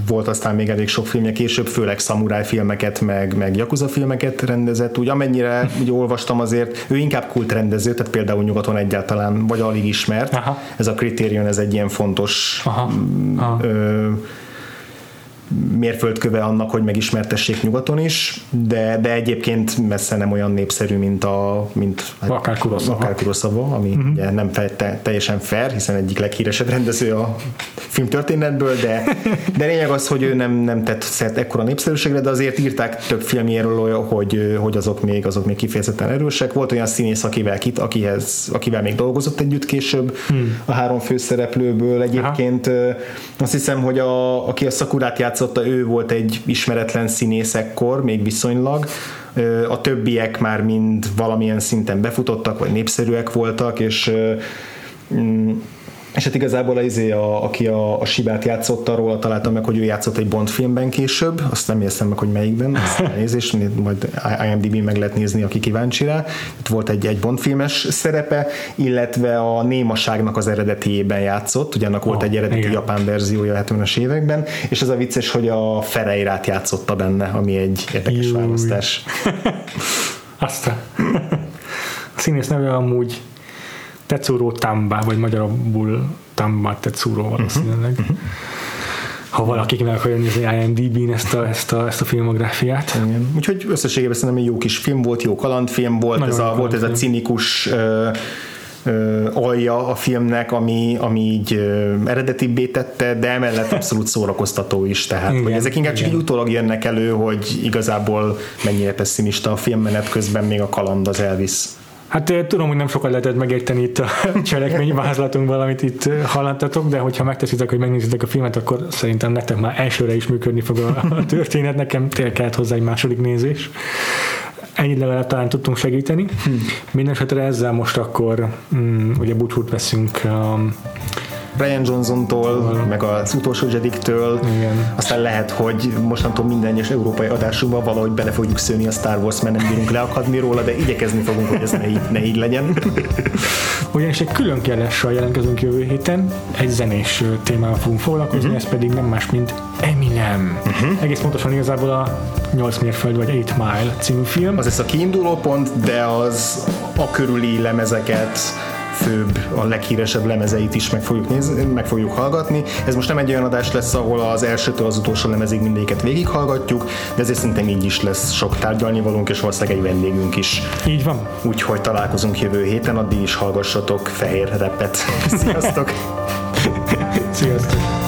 volt aztán még elég sok filmje később, főleg szamuráj filmeket, meg, meg Yakuza filmeket rendezett, úgy amennyire úgy olvastam azért, ő inkább kult rendező, tehát például nyugaton egyáltalán, vagy alig ismert. Aha. Ez a Criterion, ez egy ilyen fontos Aha. Aha. Ö, mérföldköve annak, hogy megismertessék nyugaton is, de, de egyébként messze nem olyan népszerű, mint a mint, hát, akár Kurosawa, akár Kurosawa ami uh-huh. ugye nem fe, te, teljesen fair, hiszen egyik leghíresebb rendező a filmtörténetből, de, de lényeg az, hogy ő nem, nem tett szert ekkora népszerűségre, de azért írták több filmjéről, hogy, hogy azok még, azok még kifejezetten erősek. Volt olyan színész, akivel, kit, akihez, akivel még dolgozott együtt később, hmm. a három főszereplőből egyébként. Aha. Azt hiszem, hogy a, aki a Szakurát játszotta, ő volt egy ismeretlen színész ekkor, még viszonylag. A többiek már mind valamilyen szinten befutottak, vagy népszerűek voltak, és mm, és hát igazából az, a, aki a, a Sibát játszott, róla találtam meg, hogy ő játszott egy Bond filmben később, azt nem értem meg, hogy melyikben, nézést, majd IMDb meg lehet nézni, aki kíváncsi rá. Itt volt egy, egy Bond filmes szerepe, illetve a Némaságnak az eredetiében játszott, ugye annak oh, volt egy eredeti igen. japán verziója a 70-es években, és az a vicces, hogy a Ferreirát játszotta benne, ami egy érdekes Júj. választás. Aztán. A színész neve amúgy Tetsuro Tamba, vagy magyarul Tamba Tetsuro valószínűleg. Uh-huh. Ha valaki meg akarja nézni IMDb-n ezt a, ezt a, ezt a filmográfiát. Igen. Úgyhogy összességében szerintem egy jó kis film volt, jó kalandfilm volt, ez a, volt ez a cinikus uh, alja a filmnek, ami, ami így ö, eredetibbé tette, de emellett abszolút szórakoztató is, tehát igen, hogy ezek inkább csak így utólag jönnek elő, hogy igazából mennyire pessimista a filmmenet közben még a kaland az elvisz. Hát tudom, hogy nem sokat lehetett megérteni itt a cselekményvázlatunkban, amit itt hallottatok, de hogyha megteszitek, hogy megnézitek a filmet, akkor szerintem nektek már elsőre is működni fog a történet. Nekem tényleg kellett hozzá egy második nézés. Ennyit legalább talán tudtunk segíteni. Hmm. Mindenesetre ezzel most akkor um, ugye búcsút veszünk um, Ryan Johnson-tól, meg az utolsó Jediktől. Igen. Aztán lehet, hogy mostantól minden egyes európai adásunkban valahogy bele fogjuk szőni a Star Wars, mert nem bírunk leakadni róla, de igyekezni fogunk, hogy ez ne így, ne így legyen. Ugyanis egy külön kérdéssel jelentkezünk jövő héten, egy zenés témával fogunk foglalkozni, uh-huh. ez pedig nem más, mint Eminem. Uh-huh. Egész pontosan igazából a 8 mérföld vagy 8 Mile című film. Az lesz a kiinduló pont, de az a körüli lemezeket, főbb, a leghíresebb lemezeit is meg fogjuk, nézni, meg fogjuk hallgatni. Ez most nem egy olyan adás lesz, ahol az elsőtől az utolsó lemezig mindéket végighallgatjuk, de ezért szerintem így is lesz sok tárgyalnivalónk, és valószínűleg egy vendégünk is. Így van. Úgyhogy találkozunk jövő héten, addig is hallgassatok fehér repet. Sziasztok! Sziasztok!